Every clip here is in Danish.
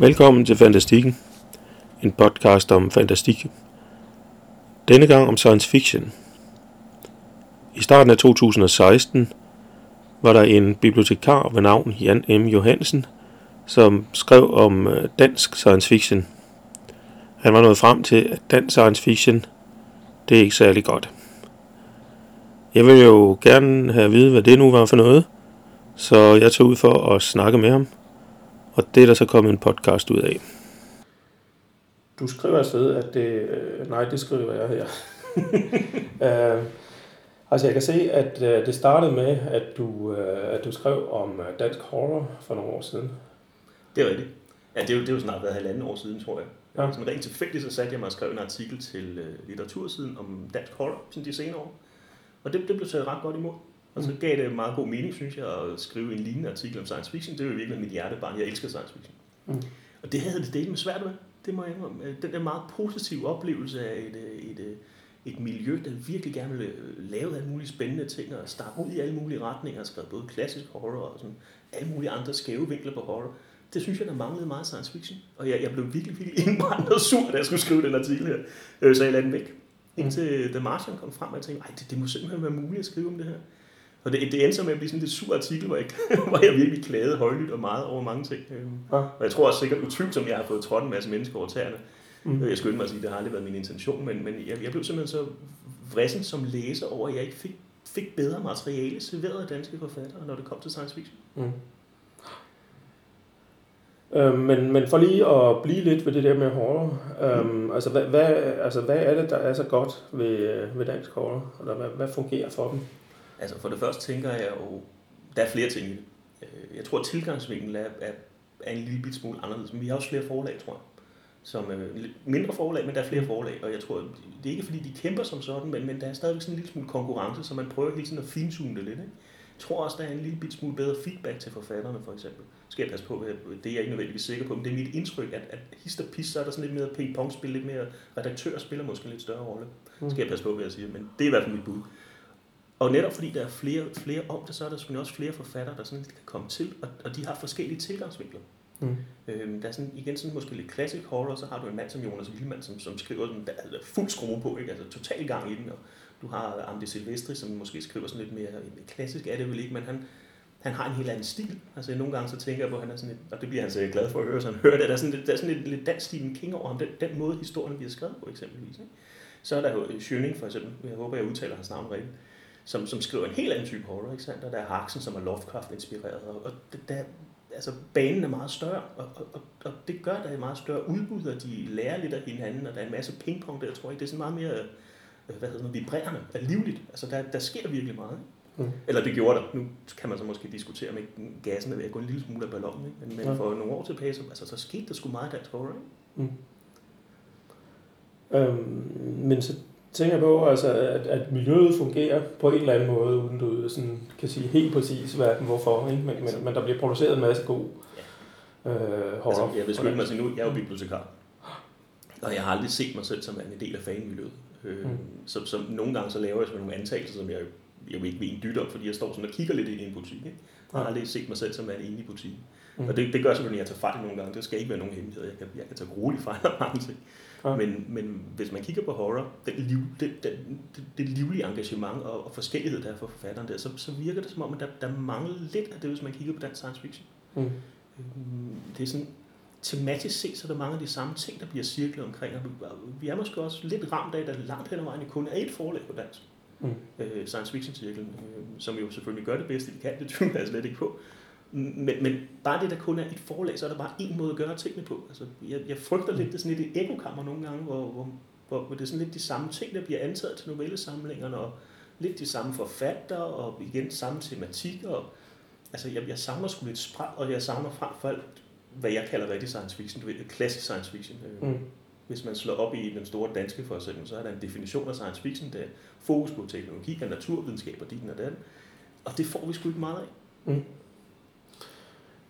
Velkommen til Fantastikken, en podcast om fantastik. Denne gang om science fiction. I starten af 2016 var der en bibliotekar ved navn Jan M. Johansen, som skrev om øh, dansk science fiction. Han var nået frem til, at dansk science fiction, det er ikke særlig godt. Jeg vil jo gerne have at vide, hvad det nu var for noget, så jeg tog ud for at snakke med ham – og det er der så kommet en podcast ud af. Du skriver et sted, at det... Øh, nej, det skriver jeg her. uh, altså, jeg kan se, at uh, det startede med, at du, uh, at du skrev om uh, dansk horror for nogle år siden. Det er rigtigt. Ja, det er jo, det er jo snart været halvanden år siden, tror jeg. Ja. Sådan rent tilfældigt, så satte jeg mig og skrev en artikel til uh, litteratursiden om dansk horror, sådan de senere år. Og det, det blev taget ret godt imod. Og så gav det meget god mening, synes jeg, at skrive en lignende artikel om science fiction. Det er jo virkelig mit hjertebarn. Jeg elsker science fiction. Mm. Og det havde det delt med svært med. Det må jeg indrømme. Den der meget positive oplevelse af et, et, et miljø, der virkelig gerne vil lave alle mulige spændende ting og starte ud i alle mulige retninger og skrevet både klassisk horror og sådan alle mulige andre skæve vinkler på horror. Det synes jeg, der manglede meget science fiction. Og jeg, jeg blev virkelig, virkelig indbrændt og sur, da jeg skulle skrive den artikel her. Øh, så jeg lader den væk. Indtil The Martian kom frem, og jeg tænkte, det, det må simpelthen være muligt at skrive om det her. Og det, det endte så med at blive sådan en sur artikel, hvor jeg, hvor jeg virkelig klagede højlydt og meget over mange ting. Øhm, ja. Og jeg tror også sikkert utvivlsomt, jeg har fået trådt en masse mennesker over tæerne. Mm. Jeg skyndte mig at sige, at det har aldrig været min intention, men, men jeg, jeg blev simpelthen så vrissen som læser over, at jeg ikke fik, fik bedre materiale serveret af danske forfattere, når det kom til science fiction. Mm. Øh, men, men for lige at blive lidt ved det der med horror, øh, mm. altså, hvad, hvad, altså hvad er det, der er så godt ved, ved dansk horror? Eller hvad, hvad fungerer for dem? Altså for det første tænker jeg jo, der er flere ting i det. Øh, jeg tror, at tilgangsvinklen er, er, er en lille bit smule anderledes, men vi har også flere forlag, tror jeg. Som øh, mindre forlag, men der er flere forlag, og jeg tror, det er ikke fordi, de kæmper som sådan, men, men der er stadigvæk sådan en lille smule konkurrence, så man prøver hele tiden at finzoome det lidt. Ikke? Jeg tror også, der er en lille bit smule bedre feedback til forfatterne, for eksempel. Skal jeg passe på, det er jeg ikke nødvendigvis sikker på, men det er mit indtryk, at, at hist og pis, så er der sådan lidt mere ping-pong-spil, lidt mere redaktør spiller måske en lidt større rolle. Skal jeg passe på, hvad jeg siger, men det er i hvert fald mit bud. Og netop fordi der er flere, flere om det, så er der selvfølgelig også flere forfattere, der sådan kan komme til, og, og de har forskellige tilgangsvinkler. Mm. Øhm, der er sådan, igen sådan måske lidt classic horror, så har du en mand som Jonas Willemann, som, som skriver sådan, der er fuld skrue på, ikke? altså total gang i den, og du har Amdi Silvestri, som måske skriver sådan lidt mere, klassisk er det vel ikke, men han, han har en helt anden stil. Altså nogle gange så tænker jeg på, at han er sådan et, og det bliver han så glad for at høre, så han hører det, der er sådan, der er sådan lidt, lidt dansk stil king over ham, den, den måde historien bliver skrevet på eksempelvis. Ikke? Så er der jo Schöning for eksempel, jeg håber jeg udtaler hans navn rigtigt, som, som skriver en helt anden type horror, ikke sandt? Og der er Haxen, som er Lovecraft-inspireret, og, og det, der, altså banen er meget større, og, og, og, og det gør, der er et meget større udbud, og de lærer lidt af hinanden, og der er en masse pingpong der, jeg tror ikke, det er sådan meget mere, øh, hvad hedder det, vibrerende, og livligt. Altså der, der sker virkelig meget. Mm. Eller det gjorde der. Nu kan man så måske diskutere, om ikke gassen er ved at gå en lille smule af ballonen. Ikke? Men, men ja. for nogle år tilbage, så, altså, så skete der sgu meget dansk horror. Ikke? Mm. Øhm, men så tænker på, altså, at, at miljøet fungerer på en eller anden måde, uden du sådan, kan sige helt præcis, hvad, hvorfor. Ikke? Men, men, men der bliver produceret en masse god øh, horror. Altså, jeg vil skylde mig sige nu, jeg er jo bibliotekar. Og jeg har aldrig set mig selv som en del af fanmiljøet. Øh, mm. så, så nogle gange så laver jeg sådan nogle antagelser, som jeg, jeg ikke ved en dyt om, fordi jeg står sådan og kigger lidt ind i en butik. Ikke? Jeg har aldrig set mig selv som en inde i butikken. Mm. Og det, det gør selvfølgelig, at jeg tager fejl nogle gange. Det skal ikke være nogen hemmelighed. Jeg kan, jeg kan tage roligt fejl af mange ting. Ja. Men, men hvis man kigger på horror, det, liv, det, det, det, det livlige engagement og, og forskellighed, der er for forfatteren der, så, så virker det som om, at der, der mangler lidt af det, hvis man kigger på den science fiction. Mm. Øhm, det er sådan, tematisk set, så er der mange af de samme ting, der bliver cirklet omkring. Og vi er måske også lidt ramt af, at der langt hen ad vejen kun er et forlag på dansk. Mm. Øh, science fiction cirklen, øh, som jo selvfølgelig gør det bedste, de kan, det tvivler jeg slet ikke på. Men, men bare det, der kun er et forlag, så er der bare en måde at gøre tingene på. Altså, jeg, jeg frygter lidt, det er sådan lidt et ekokammer nogle gange, hvor, hvor, hvor, hvor det er sådan lidt de samme ting, der bliver antaget til novellesamlingerne, og lidt de samme forfatter, og igen samme tematik. Og, altså, jeg, jeg savner sgu lidt spræt, og jeg savner frem for alt, hvad jeg kalder rigtig science fiction, du ved, klassisk science fiction. Øh, mm. Hvis man slår op i den store danske for eksempel, så er der en definition af science fiction, der er fokus på teknologi og naturvidenskab og din og den. Og det får vi sgu ikke meget af. Mm.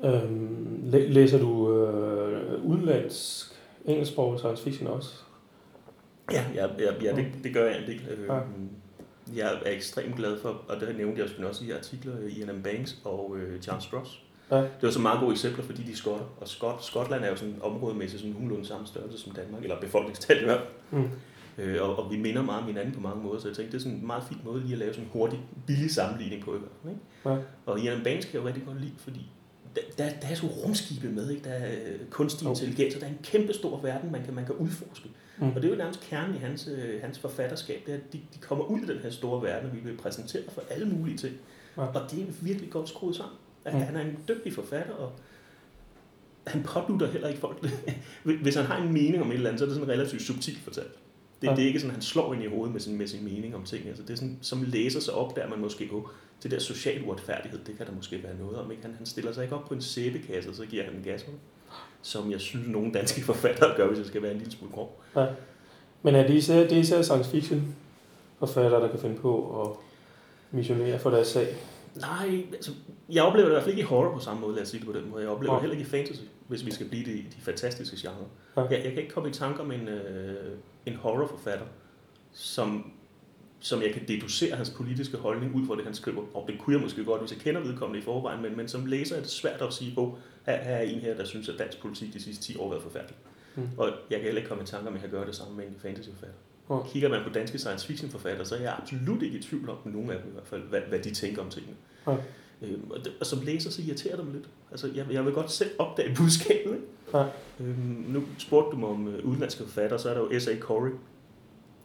Øhm, læser du øh, udenlandsk engelsksproget science fiction også? Ja, ja, ja, ja det, det gør jeg en del. Øh, ja. Jeg er ekstremt glad for, og det nævnte jeg også også i artikler, Ian M. Banks og øh, John Stross, Ja. Det var så meget gode eksempler, fordi de er skotter. Og Skot, Skotland er jo sådan områdemæssigt sådan nogenlunde samme størrelse som Danmark, eller befolkningstal i hvert fald. Mm. Øh, og, og, vi minder meget om hinanden på mange måder, så jeg tænkte, det er sådan en meget fin måde lige at lave sådan en hurtig, billig sammenligning på. Ikke? Ja. Og Jan Banes kan jeg jo rigtig godt lide, fordi der, der, der er så rumskibe med, ikke? der er øh, kunstig okay. intelligens, og der er en kæmpe stor verden, man kan, man kan udforske. Mm. Og det er jo nærmest kernen i hans, øh, hans forfatterskab, det er, at de, de kommer ud i den her store verden, og vi vil præsentere for alle mulige ting. Ja. Og det er virkelig godt skruet sammen. At mm. Han er en dygtig forfatter, og han pådutter heller ikke folk det. Hvis han har en mening om et eller andet, så er det sådan relativt subtilt fortalt. Det, ja. det er ikke sådan, at han slår ind i hovedet med sin, med sin mening om ting. Altså, det er sådan, som læser sig op, der man måske, oh, det der social uretfærdighed, det kan der måske være noget om. Ikke? Han, han stiller sig ikke op på en sæbekasse, og så giver han en gas som jeg synes, nogle danske forfattere gør, hvis jeg skal være en lille smule grov. Ja. Men er det især, det er især science fiction forfattere, der kan finde på at missionere for deres sag? Nej, altså, jeg oplever det i hvert fald ikke i horror på samme måde, lad os sige det på den måde. Jeg oplever det heller ikke i fantasy, hvis vi skal blive de, de fantastiske genre. Ja. Jeg, jeg kan ikke komme i tanke om en, øh, en horrorforfatter, som, som jeg kan deducere hans politiske holdning ud fra det, han skriver. Og det kunne jeg måske godt, hvis jeg kender vedkommende i forvejen, men, men som læser er det svært at sige, oh, her, her er en her, der synes, at dansk politik de sidste 10 år har været forfærdelig. Mm. Og jeg kan heller ikke komme i tanke om, at jeg gøre det samme med en fantasyforfatter. Mm. Kigger man på danske science fiction forfattere, så er jeg absolut ikke i tvivl om, nogen af dem i hvert fald, hvad, hvad de tænker om tingene. Mm. Øhm, og, det, og som læser, så irriterer det mig lidt. Altså, jeg, jeg vil godt selv opdage budskabet. Ikke? Ja. Øhm, nu spurgte du mig om uh, udenlandske forfattere, så er der jo S.A. Corey,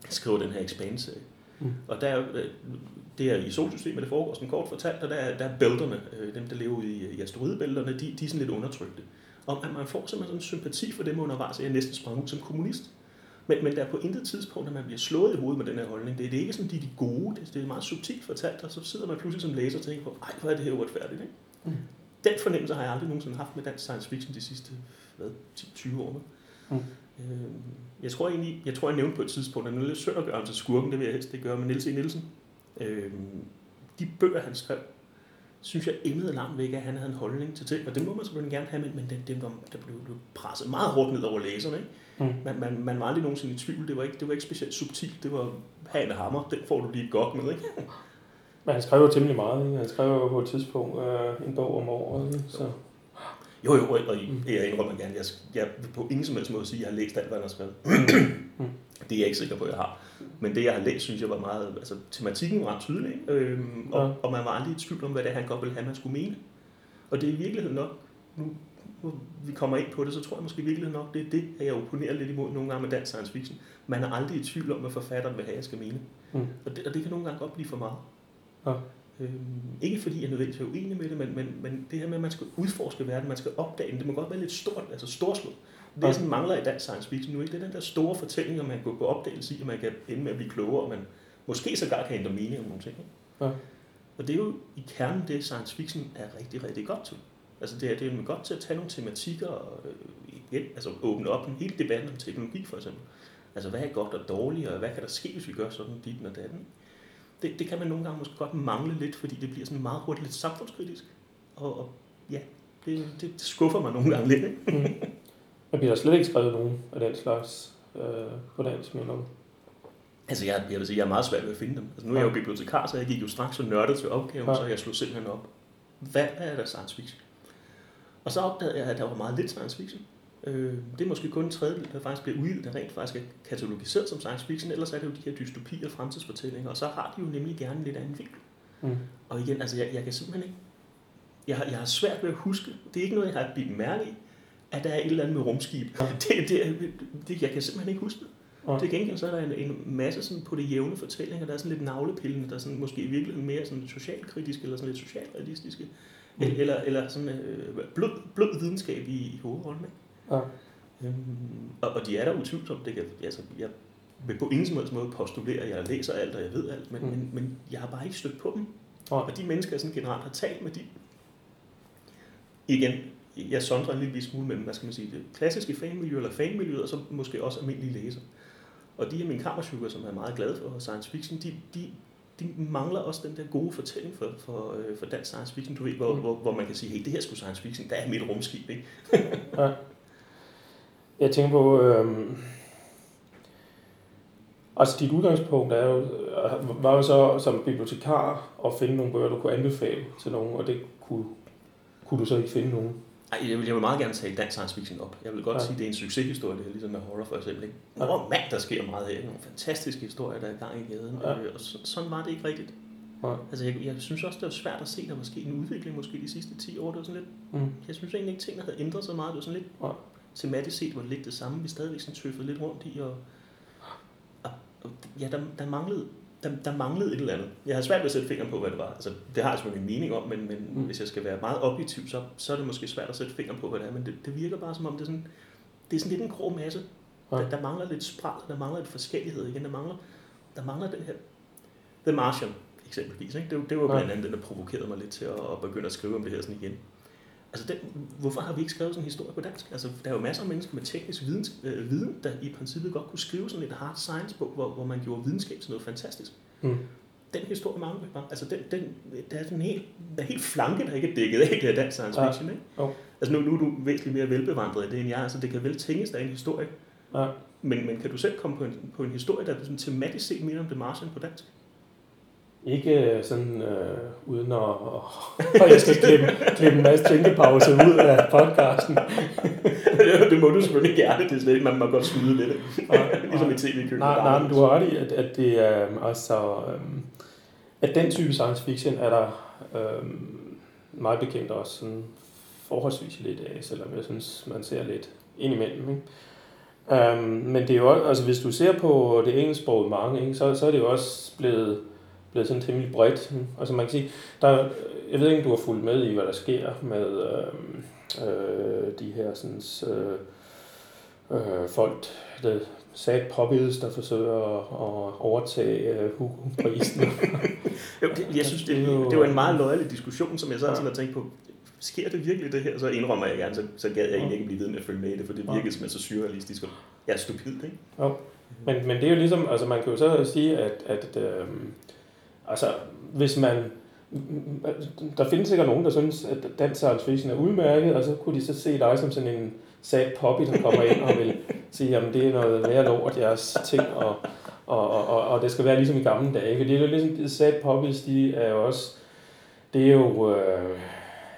der skriver den her Expanse-serie. Mm. Og der er, øh, det er i solsystemet, det foregår sådan kort fortalt, og der er, der er bælterne, øh, dem der lever i, i asteroidebælterne, de, de er sådan lidt undertrykte. Og man får simpelthen sådan sympati for dem undervejs, at jeg næsten sprang ud som kommunist. Men, men der er på intet tidspunkt, at man bliver slået i hovedet med den her holdning. Det, det er ikke sådan, de er de gode, det, det er meget subtilt fortalt, og så sidder man pludselig som læser og tænker på, ej, hvor er det her uretfærdigt, ikke? Mm. Den fornemmelse har jeg aldrig nogensinde haft med dansk science fiction de sidste hvad, 10-20 år. Mm. Øh, jeg tror egentlig, jeg tror jeg nævnte på et tidspunkt, at at gøre til skurken, det vil jeg helst ikke gøre med Niels E. Nielsen. Øh, de bøger, han skrev, synes jeg emmede langt væk, at han havde en holdning til ting, og det må man selvfølgelig gerne have, men, men den, den var, der blev, blev presset meget hårdt ned over læserne. Ikke? Mm. Man, man, man var aldrig nogensinde i tvivl, det var ikke, det var ikke specielt subtilt, det var have en hammer, den får du lige godt med. Ikke? Men han skrev jo temmelig meget, ikke? han skrev jo på et tidspunkt øh, en bog om året, ikke? så... Jo, jo, og mm. jeg indrømmer gerne, jeg, jeg vil på ingen som helst måde sige, at jeg har læst alt, hvad han har skrevet. mm. Det er jeg ikke sikker på, at jeg har. Men det, jeg har læst, synes jeg var meget... Altså, tematikken var ret tydelig, ikke? Øhm, og, ja. og man var aldrig i tvivl om, hvad det er, han godt ville have, man skulle mene. Og det er i virkeligheden nok... Nu, nu vi kommer ind på det, så tror jeg måske i virkeligheden nok, det er det, at jeg opponerer lidt imod nogle gange med dansk science fiction. Man er aldrig i tvivl om, hvad forfatteren vil have, jeg skal mene. Mm. Og, det, og det kan nogle gange godt blive for meget. Ja. Øhm, ikke fordi jeg nødvendigvis er uenig med det, men, men, men det her med, at man skal udforske verden, man skal opdage den, det må godt være lidt stort, altså storslået. Det er sådan mangler i dansk science fiction nu, ikke? Det er den der store fortælling, at man kan gå opdagelse i, og man kan ende med at blive klogere, og man måske sågar kan ændre mening om nogle ting. Ikke? Ja. Og det er jo i kernen det, science fiction er rigtig, rigtig godt til. Altså det er, det er godt til at tage nogle tematikker og øh, igen, altså åbne op en hel debat om teknologi for eksempel. Altså hvad er godt og dårligt, og hvad kan der ske, hvis vi gør sådan dit og datten? Det, det kan man nogle gange måske godt mangle lidt, fordi det bliver sådan meget hurtigt lidt samfundskritisk. Og, og ja, det, det, det skuffer mig nogle gange lidt. Ikke? Mm. Men bliver der slet ikke skrevet nogen af den slags øh, på dansk, mener du? Altså, jeg, jeg vil sige, jeg er meget svært ved at finde dem. Altså, nu er jeg jo bibliotekar, så jeg gik jo straks og nørdet til opgaven, ja. så jeg slog simpelthen op. Hvad er der science fiction? Og så opdagede jeg, at der var meget lidt science fiction. Øh, det er måske kun en tredjedel, der faktisk bliver udgivet, der rent faktisk er katalogiseret som science fiction, ellers er det jo de her dystopier, fremtidsfortællinger, og så har de jo nemlig gerne lidt anden vinkel. Mm. Og igen, altså jeg, jeg kan simpelthen ikke, jeg har, jeg har svært ved at huske, det er ikke noget, jeg har bidt mærke i, at der er et eller andet med rumskib. Ja. Det, det, det, jeg kan simpelthen ikke huske det. Ja. Til gengæld så er der en, en masse sådan på det jævne fortællinger, der er sådan lidt navlepillende, der er sådan måske i virkeligheden mere sådan socialkritiske, eller sådan lidt socialrealistiske, eller, eller sådan øh, blød, blød videnskab i, i hovedrollen. Ikke? Ja. Øhm, og, og de er der utvivlsomt. Det kan, altså, jeg vil på ingen som helst måde postulere, at jeg læser alt, og jeg ved alt, men, mm. men, men jeg har bare ikke stødt på dem. Ja. Og de mennesker, jeg sådan generelt har talt med, de, igen, jeg sondrer en lille smule mellem, hvad skal man sige, det klassiske fanmiljø eller fanmiljøet, og så måske også almindelige læser. Og de af mine kammersugar, som er meget glade for science fiction, de, de, de mangler også den der gode fortælling for, for, øh, for dansk science fiction, du ved, hvor, mm. hvor, hvor man kan sige, hey, det her skulle science fiction, der er mit rumskib, ikke? ja. Jeg tænker på, øh, altså dit udgangspunkt er jo, øh, var jo så som bibliotekar at finde nogle bøger, du kunne anbefale til nogen, og det kunne kunne du så ikke finde nogen? Ej, jeg vil, jeg vil meget gerne tale dansk science fiction op. Jeg vil godt ja. sige, at det er en succeshistorie, det er ligesom med horror for eksempel. Ikke? Ja. mand, der sker meget her. Nogle fantastiske historier, der er i gang i gaden. Ja. Og så, sådan var det ikke rigtigt. Ja. Altså, jeg, jeg, synes også, det var svært at se, der måske en udvikling måske de sidste 10 år. Det var sådan lidt, mm. Jeg synes egentlig ikke, tingene havde ændret sig meget. Det var sådan lidt, ja. tematisk set var det lidt det samme. Vi stadigvæk sådan tøffede lidt rundt i, og, og, og ja, der, der manglede der, der manglede et eller andet. Jeg har svært ved at sætte fingeren på, hvad det var. Altså, det har jeg selvfølgelig en mening om, men, men mm. hvis jeg skal være meget objektiv, så, så er det måske svært at sætte fingeren på, hvad det er. Men det, det virker bare som om, det er sådan, det er sådan lidt en grå masse. Ja. Der, der, mangler lidt spral, der mangler lidt forskellighed igen. Der mangler, der mangler den her... The Martian, eksempelvis. Ikke? Det, det var blandt andet den, der provokerede mig lidt til at, at begynde at skrive om det her sådan igen. Altså, den, hvorfor har vi ikke skrevet sådan en historie på dansk? Altså, der er jo masser af mennesker med teknisk viden, øh, viden der i princippet godt kunne skrive sådan et hard science bog, hvor, hvor man gjorde videnskab til noget fantastisk. Mm. Den historie mangler vi bare. Altså, den, den, der er sådan helt, der er helt flanke, der ikke er dækket af det her dansk science fiction. Ja. Ikke? Oh. Altså, nu, nu er du væsentligt mere velbevandret i det end jeg. Altså, det kan vel tænkes, der er en historie. Ja. Men, men kan du selv komme på en, på en historie, der er sådan tematisk set mere om det Martian på dansk? Ikke sådan øh, uden at, og jeg skal klippe, klippe en masse tænkepause ud af podcasten. det må du selvfølgelig gerne, det er slet man må godt skyde lidt, ligesom i tv-køkken. Nej, nej, men du har ret i, at, at det er altså, øh, at den type science fiction er der øh, meget bekendt også sådan forholdsvis lidt af, selvom jeg synes, man ser lidt indimellem. Ikke? Um, men det er jo også, altså hvis du ser på det engelsksprogede mange, ikke, så, så er det jo også blevet blevet sådan temmelig bredt. Altså man kan sige, der, jeg ved ikke, om du har fulgt med i, hvad der sker med øh, øh, de her sådan, øh, øh, folk, der sad poppies, der forsøger at overtage øh, Hugo-prisen. jo, det, jeg synes, det, det, var en meget løjelig diskussion, som jeg så ja. har tænkt på, sker det virkelig det her? Så indrømmer jeg gerne, så, så gad jeg egentlig ikke blive ved med at følge med i det, for det virkede som så surrealistisk og ja, stupidt, ikke? Jo. Men, men det er jo ligesom, altså man kan jo så sige, at, at øh, Altså, hvis man... Der findes sikkert nogen, der synes, at dansk science fiction er udmærket, og så kunne de så se dig som sådan en sad poppy, der kommer ind og vil sige, at det er noget værre lort, jeres ting, og, og, og, og det skal være ligesom i gamle dage. Fordi det er jo ligesom, sad poppies, de er jo også, det er jo, øh,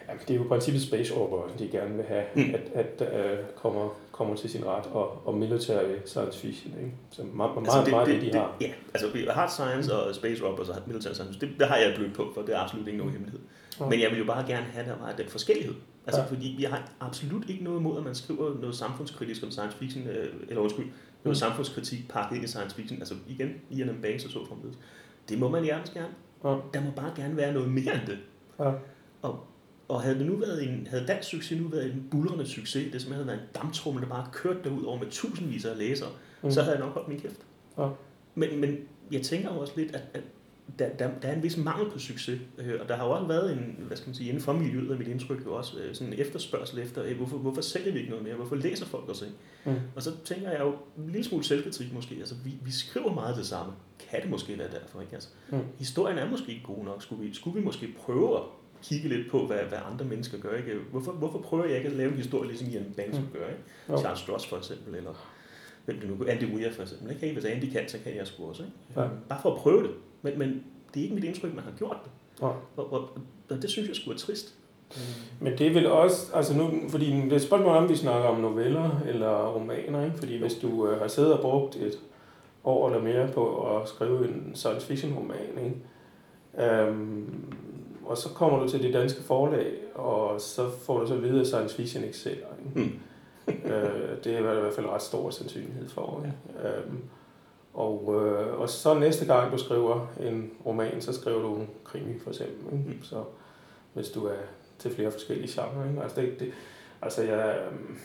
Jamen, det er jo i princippet space opera, de gerne vil have, mm. at, at uh, kommer, kommer til sin ret, og, og military science fiction, ikke? Så meget, meget, altså det, meget det, det, de har. Ja, altså hard science og space opera og military science, det, det har jeg blødt på, for det er absolut ikke nogen hemmelighed. Ja. Men jeg vil jo bare gerne have, der var den forskellighed. Altså, ja. fordi jeg har absolut ikke noget imod, at man skriver noget samfundskritisk om science fiction, øh, eller undskyld, noget mm. samfundskritik pakket ind i science fiction. Altså igen, Ian Banks og så fremledes. Det må man hjertens gerne. Ja. Der må bare gerne være noget mere end det. Ja. Og og havde det nu været en, havde dansk succes nu været en bulrende succes, det som havde været en damptrummel, der bare kørte derud over med tusindvis af læsere, mm. så havde jeg nok holdt min kæft. Ja. Men, men jeg tænker også lidt, at, at der, der, der er en vis mangel på succes, øh, og der har jo også været en, hvad skal man sige, inden for miljøet af mit indtryk jo også, øh, sådan en efterspørgsel efter, øh, hvorfor, hvorfor sælger vi ikke noget mere, hvorfor læser folk os ikke? Mm. Og så tænker jeg jo en lille smule selvkritik måske, altså vi, vi skriver meget det samme, kan det måske være derfor, ikke? Altså, mm. Historien er måske ikke god nok, skulle vi, skulle vi måske prøve at kigge lidt på, hvad, hvad andre mennesker gør. Ikke? Hvorfor, hvorfor prøver jeg ikke at lave en historie, ligesom Ian Banks mm. gør? Ikke? Jo. Charles Stross for eksempel, eller hvem det nu Andy Weir for eksempel. Ikke? Hey, hvis Andy kan, så kan jeg sgu også. Ikke? Ja. Bare for at prøve det. Men, men det er ikke mit indtryk, man har gjort det. Ja. Og, og, og, det synes jeg skulle er trist. Men det er vel også, altså nu, fordi det er et spørgsmål om, vi snakker om noveller eller romaner, ikke? fordi hvis du øh, har siddet og brugt et år eller mere på at skrive en science fiction roman, ikke? Øhm, og så kommer du til de danske forlag, og så får du så at vide, at science fiction ikke sælger. Ikke? Mm. øh, det er i hvert fald ret stor sandsynlighed for. Ikke? Øhm, og, øh, og så næste gang du skriver en roman, så skriver du en krimi for eksempel. Ikke? Mm. Så hvis du er til flere forskellige genrer. Ikke? Altså, det, det, altså jeg, øh,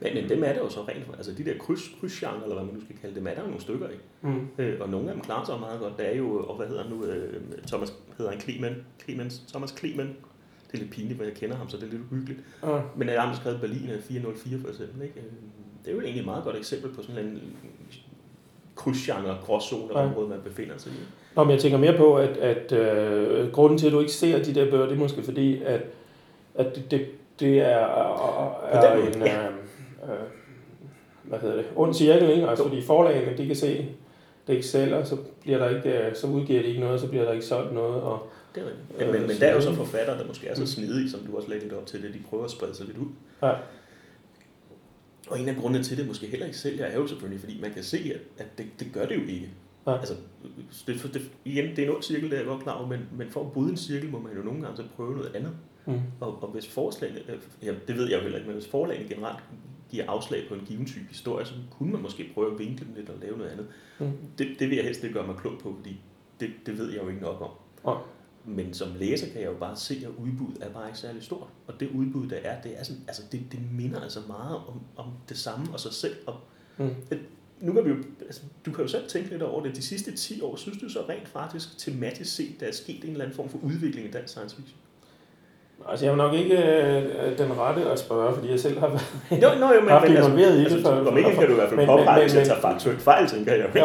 men, men dem er der jo så rent, altså de der kryds, krydsgenre, eller hvad man nu skal kalde dem, er der jo nogle stykker i. Mm. Øh, og nogle af dem klarer sig meget godt. Der er jo, og hvad hedder han nu, øh, Thomas, hedder han Klemen, Clemens, Thomas Klemen, det er lidt pinligt, for jeg kender ham, så det er lidt uhyggeligt. Mm. Men jeg har skrevet Berlin 404 for eksempel. Ikke? Øh, det er jo egentlig et meget godt eksempel på sådan en krydsgenre, gråzone ja. område, man befinder sig i. Nå, men jeg tænker mere på, at, at øh, grunden til, at du ikke ser de der bøger, det er måske fordi, at, at det, det, det er, er, er en... Ja. Øh, hvad hedder det, ond cirkel, ikke? Altså, fordi forlagene, de kan se, det ikke sælger, så, bliver der ikke, øh, så udgiver de ikke noget, så bliver der ikke solgt noget, og, Det er rigtigt. Men, men, men der er jo så forfattere, der måske er så snedige, som du også lagde lidt op til det, de prøver at sprede sig lidt ud. Ja. Og en af grundene til, det måske heller ikke sælger, er jo selvfølgelig, fordi man kan se, at, at det, det gør det jo ikke. Ja. Altså, det, det, igen, det er en ond cirkel, det er jeg godt klar over, men, men for at bryde en cirkel, må man jo nogle gange så prøve noget andet. Mm. Og, og hvis forslagene, øh, ja, det ved jeg jo heller ikke, men hvis forlagene generelt giver afslag på en given type historie, så kunne man måske prøve at vinkle den lidt og lave noget andet. Mm. Det, det vil jeg helst ikke gøre mig klog på, fordi det, det ved jeg jo ikke nok om. Ja. Men som læser kan jeg jo bare se, at udbuddet er bare ikke særlig stort. Og det udbud, der er, det, er sådan, altså det, det minder altså meget om, om det samme og sig selv. Og Mm. nu kan vi jo, altså, du kan jo selv tænke lidt over det. De sidste 10 år, synes du så rent faktisk tematisk set, der er sket en eller anden form for udvikling i dansk science fiction? Altså, jeg er nok ikke øh, den rette at spørge, fordi jeg selv har været Jo, nå, jo, men, haft men altså, involveret i det. altså, for- om ikke kan du i hvert fald påpege, jeg men- tager faktuelt fejl, tænker jeg. jo,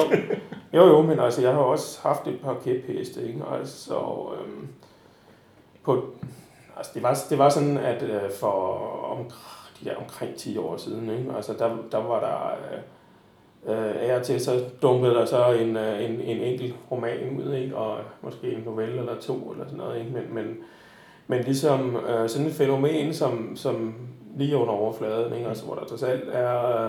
jo, jo, men altså, jeg har også haft et par kæpheste, ikke? Altså, øhm, på, altså, det var, det var sådan, at øh, for om, der omkring 10 år siden, ikke? Altså, der, der var der, øh, øh, af og til, så dumpede der så en, øh, en, en enkelt roman ud, ikke? Og måske en novelle eller to, eller sådan noget, ikke? Men, men, men ligesom øh, sådan et fænomen, som, som lige under overfladen, ikke? Altså, hvor der trods alt er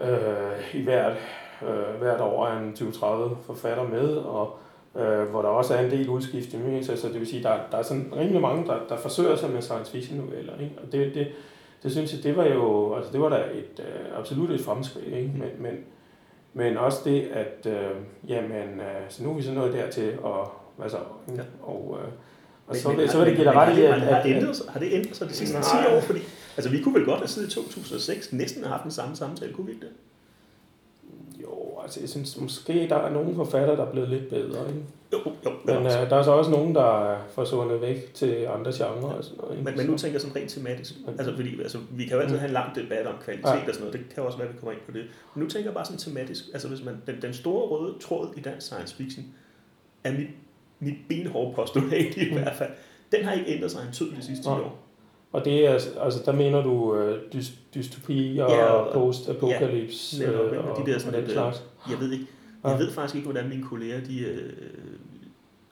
øh, i hvert, øh, hvert år er en 20-30 forfatter med, og øh, hvor der også er en del udskiftning. Så, så det vil sige, der, der er sådan rimelig mange, der, der forsøger sig med science fiction noveller. Ikke? Og det, det, det synes jeg, det var jo, altså det var da et, øh, absolut et fremskridt. Ikke? Men, men, men også det, at øh, jamen, øh, så nu er vi så nået dertil, og hvad så? Ikke? Og, øh, og så, vil, så vil det give dig ret i, at, har, det ændret sig, har det ændret sig de sidste 10 Nej. år? Fordi, altså, vi kunne vel godt have siddet i 2006 næsten have haft den samme samtale, kunne vi ikke det? jo, altså jeg synes måske, der er nogle forfattere, der er blevet lidt bedre. Ikke? Jo, jo. Men, Men øh, der er så også nogen, der er forsvundet væk til andre genrer og sådan noget. Ikke? men, men nu tænker jeg sådan rent tematisk. Altså, fordi, altså, vi kan jo altid have en lang debat om kvalitet Ja. og sådan noget. Det kan også være, at vi kommer ind på det. Men nu tænker jeg bare sådan tematisk. Altså, hvis man, den, den store røde tråd i dansk science fiction er mit, mit benhårde postulat i hvert fald. Den har ikke ændret sig en tyd de sidste 10 Nej. år. Og det er, altså der mener du øh, dys, dystopi og Ja, ja, og- post-apocalypse ja, netop, øh, og, Og de der sådan og den lidt, slags. Jeg ved ikke, Ja. jeg ved faktisk ikke, hvordan mine kolleger de, øh,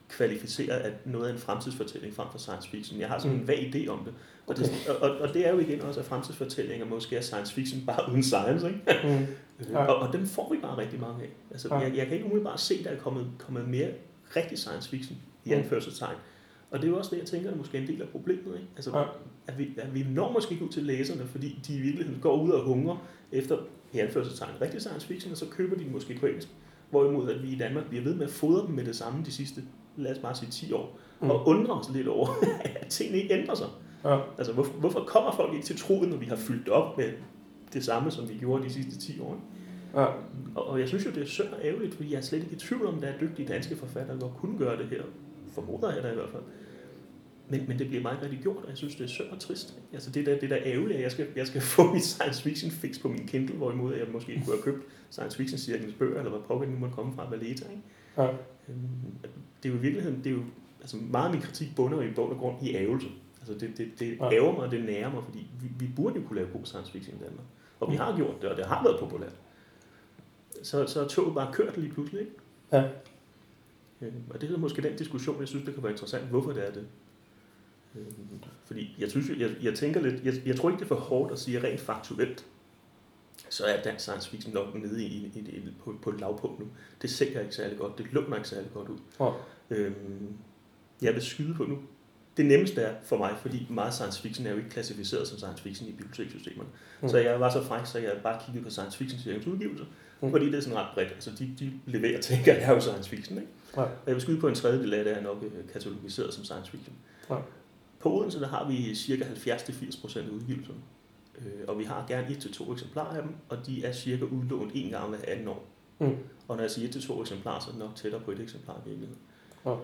kvalificerer at noget af en fremtidsfortælling frem for science fiction. Jeg har sådan Mm. en vag idé om det. Og, det, og, og det er jo igen også, at fremtidsfortællinger måske er science fiction bare uden science. Ikke? Mm. Ja. Og, og dem får vi bare rigtig mange af. Altså, Ja. jeg, jeg kan ikke umiddelbart se, at der er kommet, kommet mere rigtig science fiction i Mm. anførselstegn. Og det er jo også det, jeg tænker, er måske en del af problemet. Ikke? Altså, Ja. at, vi, at vi når måske ikke ud til læserne, fordi de i virkeligheden går ud og hungrer efter i anførselstegn rigtig science fiction, og så køber de den måske på engelsk. Hvorimod at vi i Danmark bliver ved med at fodre dem med det samme de sidste, lad os bare sige 10 år, Mm. og undrer os lidt over, at tingene ikke ændrer sig. Ja. Altså, hvorfor, hvorfor kommer folk ikke til troen, når vi har fyldt op med det samme, som vi gjorde de sidste 10 år? ikke? Ja. Og, og jeg synes jo, det er synd og ærgerligt, fordi jeg er slet ikke i tvivl om, der er dygtige danske forfattere, der kunne gøre det her. Formoder jeg da i hvert fald. Men, men det bliver meget rigtig gjort, og jeg synes, det er synd og trist. Altså det der, det der ærgerligt, at jeg skal, jeg skal få mit science fiction fix på min Kindle, hvorimod jeg måske kunne have købt science fiction cirkelens bøger, eller hvad pokker nu måtte komme fra Valeta. Ikke? Ja. Øhm, Det er jo i virkeligheden, det er jo, altså meget af min kritik bunder i bund og grund i ærgelse. Altså det, det, det Ja. ærger mig, og det nærer mig, fordi vi, vi burde jo kunne lave god science fiction i Danmark. Og vi har gjort det, og det har været populært. Så, så er toget bare kørt lige pludselig, ikke? Ja. Øhm, Og det er måske den diskussion, jeg synes, det kan være interessant, hvorfor det er det. Øhm, Fordi jeg synes, jeg, jeg tænker lidt, jeg, jeg tror ikke, det er for hårdt at sige rent faktuelt, så er dansk science fiction nok nede i, i, i, på, på et lavpunkt nu. Det sælger ikke særlig godt, det lugner ikke særlig godt ud. Ja. Øhm, jeg vil skyde på nu. Det nemmeste er for mig, fordi meget science fiction er jo ikke klassificeret som science fiction i bibliotekssystemerne. Mm. Så jeg var så fræk, så jeg bare kiggede på science fiction udgivelser, Mm. fordi det er sådan ret bredt. Altså de, de leverer ting, der er jo science fiction. Ikke? Ja. Og jeg vil skyde på en tredjedel af det er nok øh, katalogiseret som science fiction. Ja. På Odense der har vi cirka 70-80% af udgivelserne. Øh, og vi har gerne et til to eksemplarer af dem, og de er cirka udlånt en gang hver 18 år. Mm. Og når jeg siger et til to eksemplarer, så er det nok tættere på et eksemplar i virkeligheden. Ja.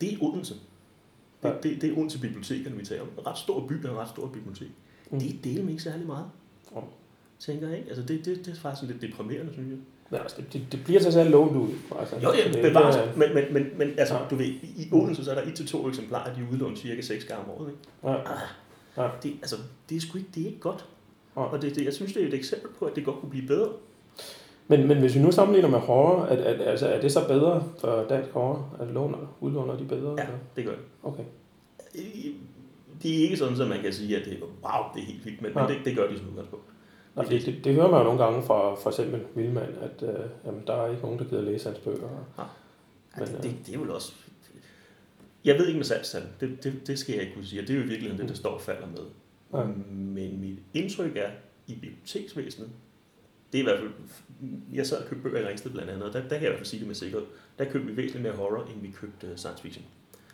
Det er Odense. Det, Ja. det, det er Odense bibliotekerne, vi taler om. En ret stor by og en ret stor bibliotek. Mm. Det er delen ikke særlig meget. Ja. Tænker jeg ikke? Altså det, det, det er faktisk lidt deprimerende, synes jeg. Ja, altså, det, det, bliver til sig lånt ud. Altså, Jo, Så ja, det er bevares. ikke, Men, men, men, men altså, Ja. du ved, i Odense, så er der et til to eksemplarer, de udlånt cirka seks gange om året. Ikke? Ja. Ja. Det, altså, det er sgu ikke, det er ikke godt. Ja. Og det, det, jeg synes, det er et eksempel på, at det godt kunne blive bedre. Men, men hvis vi nu sammenligner med horror, at, at, altså, er det så bedre for dansk horror? At låner, udlåner de bedre? Ja, eller? det gør det. Okay. Det er ikke sådan, at man kan sige, at det er, wow, det er helt vildt, men, Ja. men det, det gør de som udgangspunkt. Og det, det, det, hører man jo nogle gange fra for eksempel Vildmand, at øh, jamen, der er ikke nogen, der gider læse hans bøger. Ja, Men, det, øh, det, det, er jo også... Jeg ved ikke med salgstal. Det, det, det skal jeg ikke kunne sige. Det er jo i virkeligheden det, der står og falder med. Ja. Men mit indtryk er, i biblioteksvæsenet, det er i hvert fald... Jeg sad og købte bøger i Ringsted blandt andet, og der, der kan jeg i hvert fald sige det med sikkerhed. Der købte vi væsentligt mere horror, end vi købte øh, science fiction.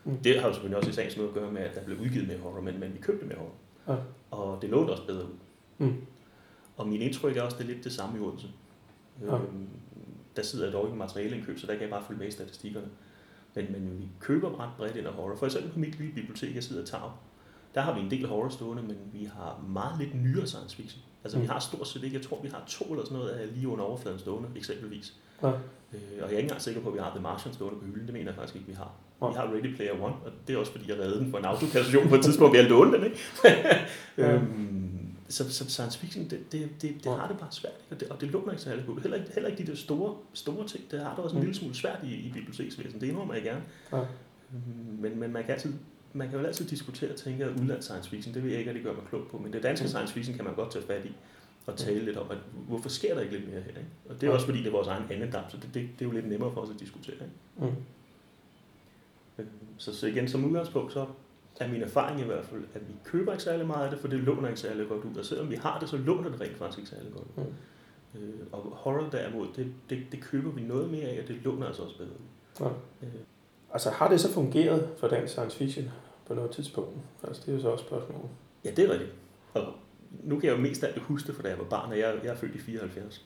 Mm. Det har jo selvfølgelig også i sagens noget at gøre med, at der blev udgivet mere horror, men, men vi købte mere horror. Ja. Og det lå også bedre ud. Mm. Og min indtryk er også, det er lidt det samme i Odense. Ja. Øhm, der sidder jeg dog ikke i materialeindkøb, så der kan jeg bare følge med i statistikkerne. Men, men vi køber ret bredt ind af horror. For eksempel på mit lille bibliotek, jeg sidder og tager, der har vi en del horror stående, men vi har meget lidt nyere science fiction. Altså, mm. vi har stort set ikke, jeg tror, vi har to eller sådan noget af lige under overfladen stående, eksempelvis. Ja. Øh, og jeg er ikke engang sikker på, at vi har The Martian stående på hylden. Det mener jeg faktisk ikke, vi har. Nej. Vi har Ready Player One, og det er også fordi, jeg reddede den for en autokassation på et tidspunkt, vi har lånt den, ikke? Ja. øhm, så, så science fiction, det, det, det, det Ja. har det bare svært, og det, og det låner ikke særlig godt. Heller ikke, heller ikke de der store, store ting, det har det også en Mm. lille smule svært i, i biblioteksvæsenet. Det indrømmer jeg gerne. Ja. Øhm, Men, men man kan altid man kan jo altid diskutere og tænke, at udlands science fiction, det vil jeg ikke rigtig gøre mig klog på, men det danske Mm. science fiction kan man godt tage fat i og tale lidt om, at hvorfor sker der ikke lidt mere her? Ikke? Og det er Ja. også fordi, det er vores egen andedam, så det, det, det er jo lidt nemmere for os at diskutere. Ikke? Mm. Øhm, Så, så igen, som udgangspunkt, så er min erfaring i hvert fald, at vi køber ikke særlig meget af det, for det låner ikke særlig godt ud. Og selvom vi har det, så låner det rent faktisk ikke særlig godt ud. Mm. Øh, og horror derimod, det, det, det køber vi noget mere af, og det låner altså også bedre ud. Ja. Øh, Altså, har det så fungeret for dansk science fiction på noget tidspunkt? Altså, det er jo så også spørgsmålet. Ja, det er rigtigt. Og nu kan jeg jo mest af det huske fra da jeg var barn, og jeg, jeg er født i 74.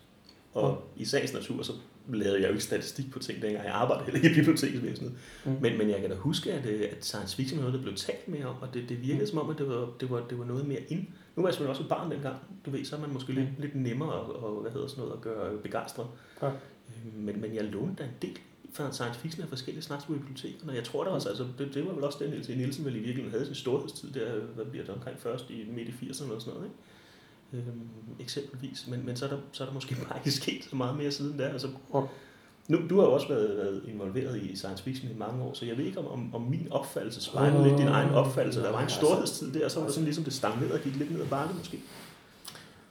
Og i sagens natur, så lavede jeg jo ikke statistik på ting dengang. Jeg arbejdede heller ikke i biblioteksvæsenet. Mm. Men, men jeg kan da huske, at, øh, at science fiction var noget, der blev talt mere om, og det, det virkede som om, at det var, det, var, det var noget mere ind. Nu var jeg selvfølgelig også et barn dengang. Du ved, så er man måske lidt, lidt nemmere at, og, hvad hedder sådan noget, at gøre begejstret. Ja. Øh, Men, men jeg lånte da en del fra science fiction af forskellige slags på bibliotekerne. Jeg tror da også, altså, det, det var vel også den, Nielsen Nielsen vel i virkeligheden havde sin storhedstid der, hvad bliver det omkring først i midt i 80'erne eller sådan noget, ikke? Øhm, eksempelvis. Men, men så, er der, så er der måske bare ikke sket så meget mere siden der. Altså, nu, du har jo også været, været involveret i science fiction i mange år, så jeg ved ikke, om, om, om min opfattelse spejler Åh, lidt din egen opfattelse. Der var en altså- storhedstid der, og så var det sådan ligesom det stagnerede og gik lidt ned ad bakke måske.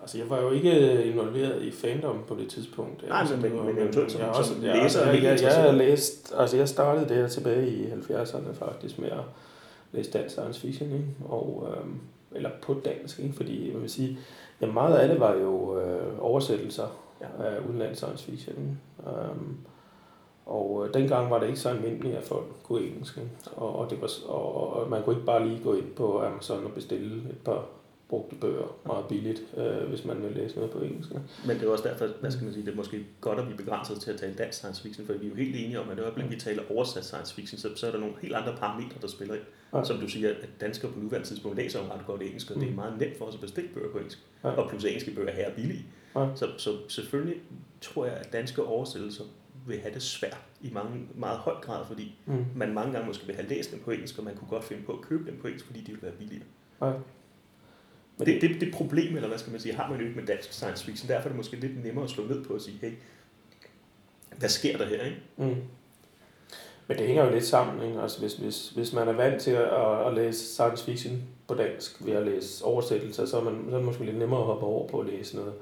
Altså, jeg var jo ikke involveret i fandom på det tidspunkt. Nej, altså, men- det var- men eventuelt som- jeg, også, som jeg, læser er jeg, jeg, jeg, interesseret. har læst, altså, jeg startede der tilbage i 70'erne faktisk med at læse dansk science fiction, ikke? Og, øhm, eller på dansk, ikke? fordi jeg vil sige, Jamen meget af det var jo øh, oversættelser Ja. af udenlandsk science fiction. Um, og øh, dengang var det ikke så almindeligt, at folk kunne engelsk. Ikke? Og, og, det var, og, og man kunne ikke bare lige gå ind på Amazon og bestille et par brugte bøger meget billigt, øh, hvis man vil læse noget på engelsk. Men det er også derfor, hvad skal man sige, det er måske godt, at vi begrænser os til at tale dansk science fiction, for vi er jo helt enige om, at det øjeblik, vi taler oversat science fiction, så, så er der nogle helt andre parametre, der spiller ind. Ja. Som du siger, at danskere på nuværende tidspunkt læser jo ret godt engelsk, og det er Mm. meget nemt for os at bestille bøger på engelsk. Ja. Og plus engelske bøger her er billige. Ja. Så, så selvfølgelig tror jeg, at danske oversættelser vil have det svært i mange, meget høj grad, fordi Mm. man mange gange måske vil have læst dem på engelsk, og man kunne godt finde på at købe dem på engelsk, fordi de vil være billigere. Ja. Men Det, det, det problem, eller hvad skal man sige, har man jo ikke med dansk science fiction. Derfor er det måske lidt nemmere at slå ned på at sige, hey, hvad sker der her, ikke? Mm. Men det hænger jo lidt sammen, ikke? Altså, hvis, hvis, hvis man er vant til at, at læse science fiction på dansk ved at læse oversættelser, så er, man, så er det måske lidt nemmere at hoppe over på at læse noget,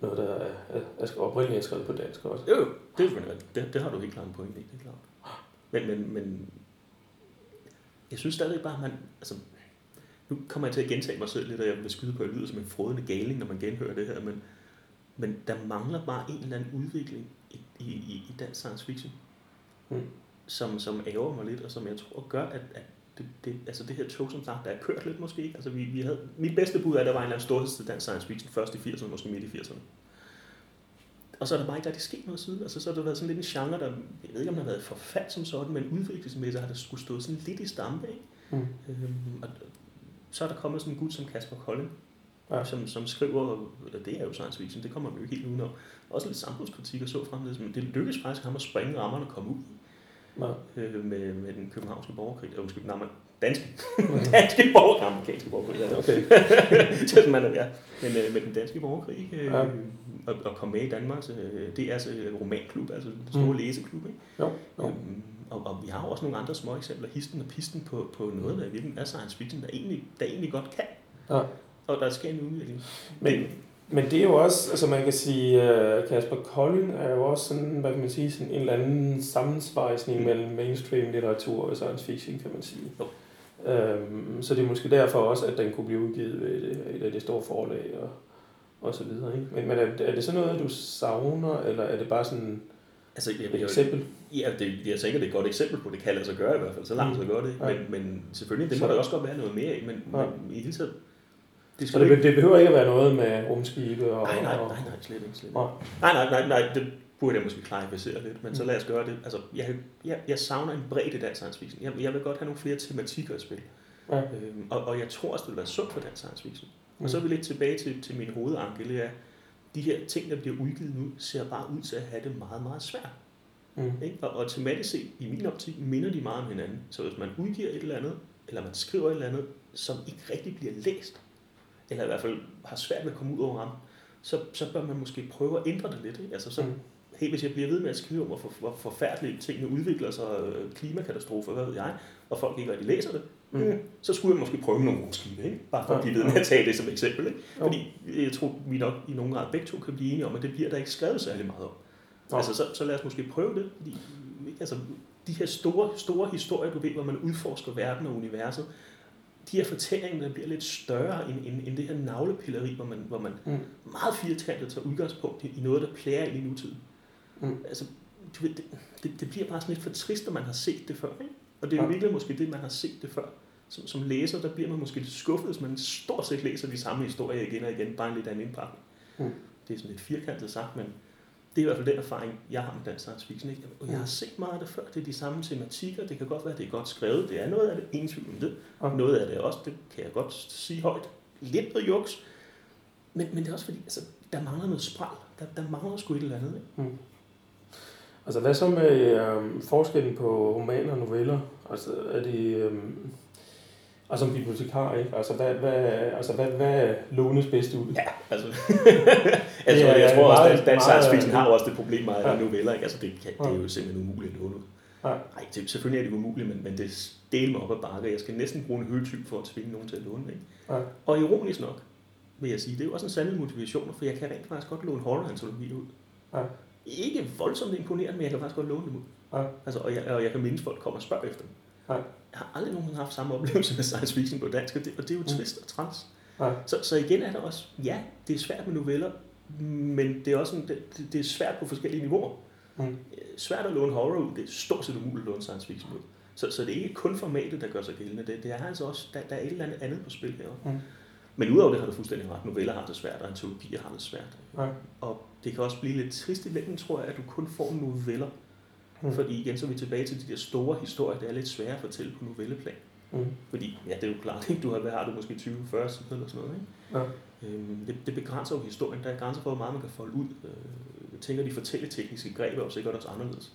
noget der er, er, er oprindeligt skrevet på dansk også. Jo, det, er det, det har du helt klart en pointe i, det er klart. Men, men, men jeg synes stadig bare, at man, altså, nu kommer jeg til at gentage mig selv lidt, og jeg vil skyde på, at jeg lyder som en frodende galing, når man genhører det her, men, men der mangler bare en eller anden udvikling i, i, i dansk science fiction, Mm. som, som ærger mig lidt, og som jeg tror gør, at, at det, det, altså det her tog, som sagt, der er kørt lidt måske. ikke? Altså vi, vi havde, mit bedste bud er, at der var en eller anden storhedstid dansk science fiction først i 80'erne, måske midt i 80'erne. Og så er der bare ikke rigtig sket noget siden. Altså, så har det været sådan lidt en genre, der, jeg ved ikke, om den har været forfald som sådan, men udviklingsmæssigt har det skulle stå sådan lidt i stampe. Ikke? Mm. Øhm, og så er der kommet sådan en gut som Kasper Kolding, Ja. som, som skriver, og det er jo science fiction, det kommer vi jo ikke helt udenom. Også lidt samfundskritik og så fremledes, men det lykkedes faktisk ham at springe rammerne og komme ud Ja. øh, med, med den københavnske borgerkrig, øh, undskyld, nej, men danske, danske borger, amerikanske borgerkrig, ja. Okay. så man, ja. Men øh, med den danske borgerkrig, øh, Ja. og, og komme med i Danmarks, øh, det er altså øh, romanklub, altså den store mm. læseklub, ikke? Jo, jo. Øhm, og, og, vi har også nogle andre små eksempler, histen og pisten på, på noget, der i virkeligheden er science fiction, der egentlig, der egentlig godt kan, Ja. og der sker en udvikling. Men, men det er jo også, altså man kan sige, Kasper Kolding er jo også sådan, hvad kan man sige, sådan en eller anden sammensvejsning Mm. mellem mainstream litteratur og science fiction, kan man sige. Jo. Øhm, så det er måske derfor også, at den kunne blive udgivet ved et, et af de store forlag og, og så videre. Ikke? Men, men er, er det sådan noget, du savner, eller er det bare sådan Altså, jeg, et eksempel? Ja, det, jeg tænker, det er et godt eksempel på, det kan lade sig gøre i hvert fald, så langt Mm. så det. Ja. Men, men selvfølgelig, det må Så- der også godt være noget mere af, men, Ja. men i hele taget, det Så skal det, ikke... det behøver ikke at være noget med rumskibe og... Nej, nej, nej, nej, slet ikke. Slet ikke. Nej. Nej, nej, nej, det burde jeg måske klarificere lidt, men så Mm. lad os gøre det. Altså, jeg, jeg, jeg savner en bredde i dansk science fiction. Jeg, jeg vil godt have nogle flere tematikker at spille. Ja. Øhm, og, og jeg tror også, det vil være sundt for dansk science fiction. Mm. Og så er vi lidt tilbage til, til min hovedanke, det er, de her ting, der bliver udgivet nu, ser bare ud til at have det meget, meget svært. Mm. Ikke? Og, og tematisk set, i min optik, minder de meget om hinanden. Så hvis man udgiver et eller andet, eller man skriver et eller andet, som ikke rigtig bliver læst, eller i hvert fald har svært ved at komme ud over rammen, så, så bør man måske prøve at ændre det lidt. Ikke? Altså, så, Mm. hey, hvis jeg bliver ved med at skrive om, hvor, hvor forfærdelige tingene udvikler sig, øh, klimakatastrofer, hvad ved jeg, og folk ikke rigtig læser det, Mm. mm. så skulle jeg måske prøve nogle rumskibe, ikke? bare for at Ja, blive ved ja. med at tage det som eksempel. Ikke? Fordi jeg tror, vi nok i nogen grad begge to kan blive enige om, at det bliver der ikke skrevet særlig meget om. Nå. Altså, så, så lad os måske prøve det, fordi ikke? altså, de her store, store historier, du ved, hvor man udforsker verden og universet, de her fortællinger, der bliver lidt større end, end, end det her navlepilleri, hvor man, hvor man Mm. meget firkantet tager udgangspunkt i, i noget, der ind i nutiden. Mm. Altså, du ved, det, det, det bliver bare sådan lidt for trist, når man har set det før. Ikke? Og det er jo virkelig måske det, man har set det før. Som, som læser, der bliver man måske lidt skuffet, hvis man stort set læser de samme historier igen og igen, bare en lidt anden indpakning. Mm. Det er sådan lidt firkantet sagt, men det er i hvert fald den erfaring, jeg har med dansk science fiction. Ikke? Og jeg har Mm. set meget af det før. Det er de samme tematikker. Det kan godt være, at det er godt skrevet. Det er noget af det. Ingen tvivl om det. Ja. Noget af det også, det kan jeg godt sige højt, lidt noget juks. Men, men det er også fordi, altså, der mangler noget spral. Der, der mangler sgu et eller andet. Ikke? Mm. Altså hvad så med øh, forskellen på romaner og noveller? Altså er det... Øh, altså som bibliotekar, ikke? Altså hvad, hvad, altså, hvad, hvad lånes bedst ud? Ja, altså. Altså er jeg tror også, at dansk science fiction har også det problem med Ja. ja. noveller. Ikke? Altså, det, kan, det er jo simpelthen umuligt at ud. Ja. Nej, det, selvfølgelig er det umuligt, men, men det deler mig op ad bakke. Jeg skal næsten bruge en høtyp for at tvinge nogen til at låne det. Ikke? Ja. Og ironisk nok, vil jeg sige, det er jo også en sandhed motivation, for jeg kan rent faktisk godt låne horror-antologier ud. Ja. Ikke voldsomt imponerende, men jeg kan faktisk godt låne dem ud. Ja. Altså, og, jeg, og jeg kan mindes, folk kommer og spørger efter dem. Ja. Jeg har aldrig nogensinde haft samme oplevelse med science fiction på dansk, og det, og det er jo Mm. trist og træls. Ja. Så, så igen er der også, ja, det er svært med noveller, men det er også sådan, det, det er svært på forskellige niveauer. Mm. Øh, Svært at låne horror ud, det er stort set umuligt at låne science fiction ud. Så, så det er ikke kun formatet, der gør sig gældende. Det, det er altså også, der, der er et eller andet andet på spil her. Mm. Men udover det har du fuldstændig ret. Noveller har det svært, og antologier har det svært. Ja. Og det kan også blive lidt trist i længden, tror jeg, at du kun får noveller. Mm. Fordi igen, så er vi tilbage til de der store historier, det er lidt svære at fortælle på novelleplan. Mm. Fordi, ja, det er jo klart, ikke? Du har, hvad har du måske 20-40 sider eller sådan noget, ikke? Ja. Øhm, det, det begrænser jo historien. Der er grænser for, hvor meget man kan folde ud. Øh, jeg tænker, de fortælletekniske greb er jo sikkert også anderledes.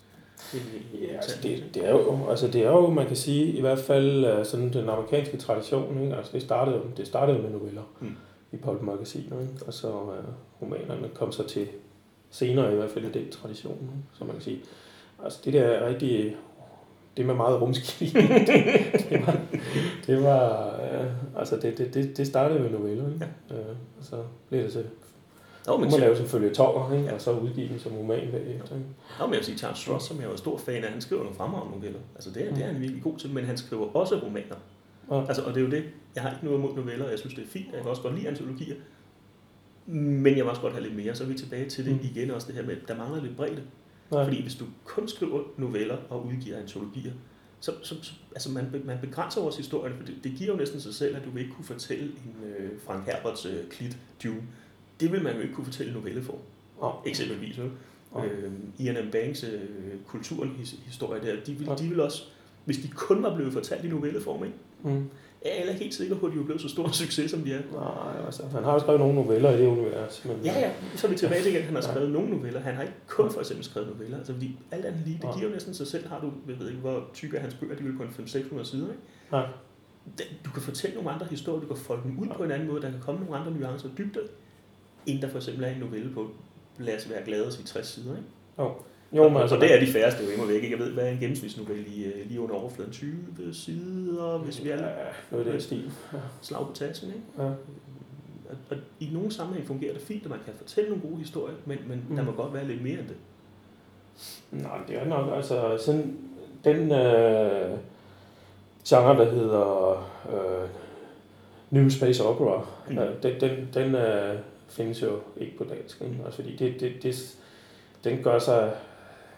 Ja, altså det, det, er jo, altså det er jo, man kan sige, i hvert fald øh, sådan den amerikanske tradition, ikke? Altså det startede, det startede med noveller Mm. I pulp-magasiner, ikke? og så øh, romanerne kom så til senere i hvert fald i den tradition, ikke? så man kan sige, altså det der er rigtig, det med meget rumskib, det, det var, det var øh, altså det, det, det, det startede med noveller, ikke? Ja. Øh, og så blev det til, Nå, men, må lave selvfølgelig toger, ikke? Ja. og så udgive den som roman bagefter, ikke? Nå, men jeg vil sige, Charles Stross, som jeg er stor fan af, han skriver nogle fremragende noveller. Altså det, er, Mm. det er han virkelig god til, men han skriver også romaner. Ja. Altså, og det er jo det. Jeg har ikke noget imod noveller, jeg synes, det er fint. Jeg kan også godt lide antologier. Men jeg vil også godt have lidt mere, så er vi tilbage til det Mm. igen også, det her med, der mangler lidt bredde. Nej. Fordi hvis du kun skriver noveller og udgiver antologier, så, så, så altså man, man begrænser vores historie, for det, det giver jo næsten sig selv, at du vil ikke kunne fortælle en øh, Frank Herberts øh, Klit Dune. Det vil man jo ikke kunne fortælle i novelleform, Ja. eksempelvis. Vel? Ja. Øh, Ian M. Banks øh, kulturhistorie der, de vil, Ja. de vil også, hvis de kun var blevet fortalt i novelleform, ikke? Mm. jeg er heller ikke helt sikker på, at de er blevet så stor succes, som de er. Nej, altså, han har jo skrevet nogle noveller i det univers. Men, Ja, ja, så er vi tilbage til igen. Han har Ja. skrevet nogle noveller. Han har ikke kun for eksempel skrevet noveller. Altså, fordi alt andet lige, det Ja. giver jo næsten sig selv. Har du, jeg ved ikke, hvor tykke hans bøger, de vil på en 500-600 sider, ikke? Ja. du kan fortælle nogle andre historier, du kan folde dem ud på en anden måde, der kan komme nogle andre nuancer og dybder, end der for eksempel er en novelle på, lad os være glade i 60 sider. Ikke? Jo. Jo, men altså, det er de færreste jo imod væk. Jeg ved, hvad er en gennemsnitsnovelle lige, øh, lige under overfladen? 20 sider, hvis vi er Ja, noget af den stil. Ja. slag på tasken. Ikke? Ja. Og, og i nogle sammenhæng fungerer det fint, at man kan fortælle nogle gode historier, men, men mm. der må godt være lidt mere end det. Nej, det er nok, altså sådan, den øh, genre, der hedder øh, New Space Opera, Mm. mm. øh, den, den, den øh, findes jo ikke på dansk, ikke? Altså, fordi det, det, det, den gør sig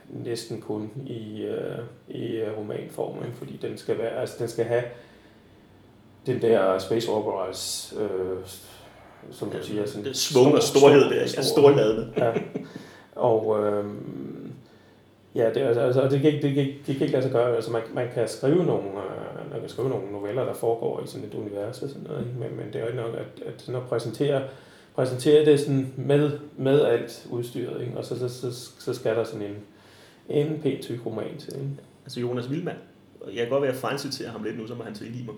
næsten kun i, øh, i øh, romanform, ikke? fordi den skal, være, altså, den skal have den der Space Operas, øh, som du siger, sådan det svung og storhed, der, ja, storladende. Ja. Og øh, ja, det, er- altså, det, kan ikke, det, kan, ikke- det kan ikke lade sig gøre. Altså, man, man kan skrive nogle, øh, man kan skrive nogle noveller, der foregår i sådan et univers og sådan noget, men, men det er jo ikke nok at, at, sådan at præsentere, præsentere det sådan med, med alt udstyret, ikke? og så, så, så, så skal der sådan en, en pænt tyk roman til. Ikke? Altså Jonas Vildmand, jeg kan godt være at ham lidt nu, så må han tilgive mig.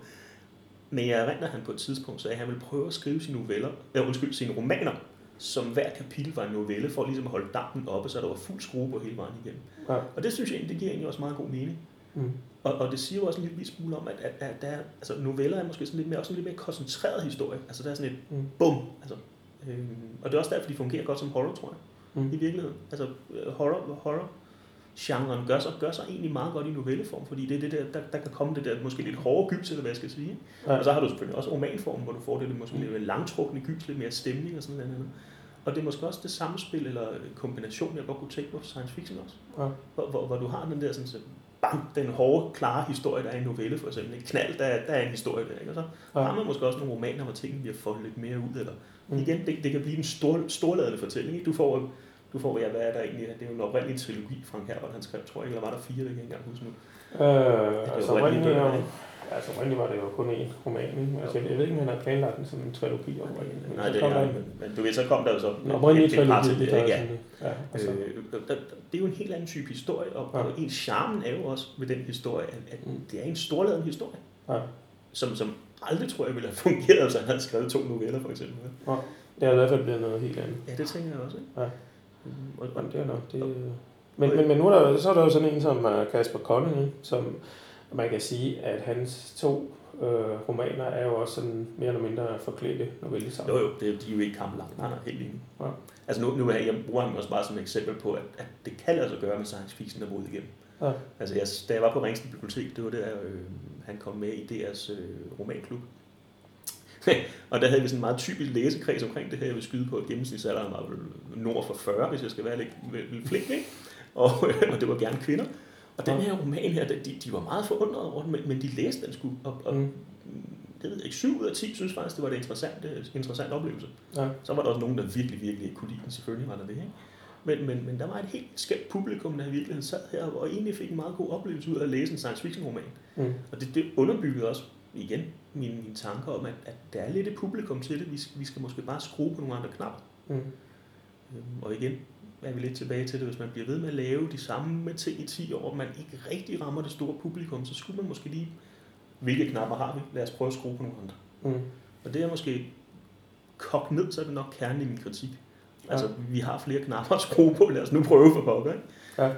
Men jeg erindrer, at han på et tidspunkt sagde, at han ville prøve at skrive sine noveller, ja, undskyld, sine romaner, som hver kapitel var en novelle, for ligesom at holde dampen oppe, så der var fuld skrue på hele vejen igennem. Ja. Og det synes jeg egentlig, det giver egentlig også meget god mening. Mm. Og, og det siger jo også en lille smule om, at, at, at der er, altså noveller er måske sådan lidt mere, også en lidt mere koncentreret historie. Altså der er sådan et Mm. bum. Altså, øhm, og det er også derfor, de fungerer godt som horror, tror jeg, Mm. i virkeligheden. Altså øh, horror, horror genren gør sig, gør sig egentlig meget godt i novelleform, fordi det er det der, der, der kan komme det der måske lidt hårde gys, eller hvad jeg skal sige. Ja. Og så har du selvfølgelig også romanform, hvor du får det lidt, måske lidt mere langtrukne gys, lidt mere stemning og sådan noget andet. Og det er måske også det samspil eller kombination, jeg godt kunne tænke mig for science fiction også. Ja. Hvor, hvor, hvor du har den der sådan, så bang, den hårde, klare historie, der er i en novelle for eksempel. En knald, der, er- der er en historie der, ikke? Og så Ja. har man måske også nogle romaner, hvor tingene bliver foldet lidt mere ud. Eller, Mm. Igen, det, det kan blive en stor, storladende fortælling. Ikke? Du får, du får, ja, hvad er der egentlig? Det er jo en oprindelig trilogi, Frank Herbert, han skrev, tror jeg, eller var der fire, det kan jeg ikke engang huske nu. Øh, altså, oprindelige oprindeligt, ikke? altså, var det jo kun én roman. Altså, jeg ved ikke, om han har planlagt den som en trilogi oprindeligt. men Nej, det er, der men, du ved, så kom der jo så en oprindelig trilogi. Det det, ja. ja, og så, Øh, der, det er jo en helt anden type historie, og, Ja. og en charmen er jo også ved den historie, at, at Mm. det er en storladen historie, ja. som, som aldrig, tror jeg, ville have fungeret, hvis han havde skrevet to noveller, for eksempel. Det er i hvert fald blevet noget helt andet. Ja, det tænker jeg også, ikke? Ja. Og, og, det er nok. Det, men, men, men nu er der, så er der jo sådan en som uh, Kasper Kolding, som man kan sige, at hans to øh, romaner er jo også sådan mere eller mindre forklædte novellesamler. jo, jo, det, de er jo ikke kamplangt. Nej, nej, helt enig. Ja. Altså nu, nu er jeg bruger ham også bare som et eksempel på, at, at det kan sig gøre med science fiction at bryde igennem. Ja. Altså jeg, da jeg var på Ringsted Bibliotek, det var der, øh, han kom med i deres øh, romanklub. og der havde vi sådan en meget typisk læsekreds omkring det her. Jeg vil skyde på, at gennemsnitsalderen var nord for 40, hvis jeg skal være lidt, lidt flink, ikke? Og, og det var gerne kvinder. Og den her roman her, de, de var meget forundrede over den, men, men de læste den sgu. Og, og Mm. det ved jeg ikke, 7 ud af 10 synes faktisk, det var en interessant, interessant oplevelse. Ja. Så var der også nogen, der virkelig, virkelig ikke kunne lide den. Selvfølgelig var der det, ikke? Men, men, men der var et helt skævt publikum, der i virkeligheden sad her, og egentlig fik en meget god oplevelse ud af at læse en science fiction roman. Mm. Og det, det underbyggede også igen mine, mine tanker om, at, at der er lidt et publikum til det. Vi vi skal måske bare skrue på nogle andre knapper. Mm. Øhm, Og igen er vi lidt tilbage til det, hvis man bliver ved med at lave de samme ting i 10 år, og man ikke rigtig rammer det store publikum, så skulle man måske lige, hvilke knapper har vi? Lad os prøve at skrue på nogle andre. Mm. Og det er måske kogt ned, så er det nok kernen i min kritik. Ja. Altså, vi har flere knapper at skrue på, lad os nu prøve for pokker, ikke? Ja.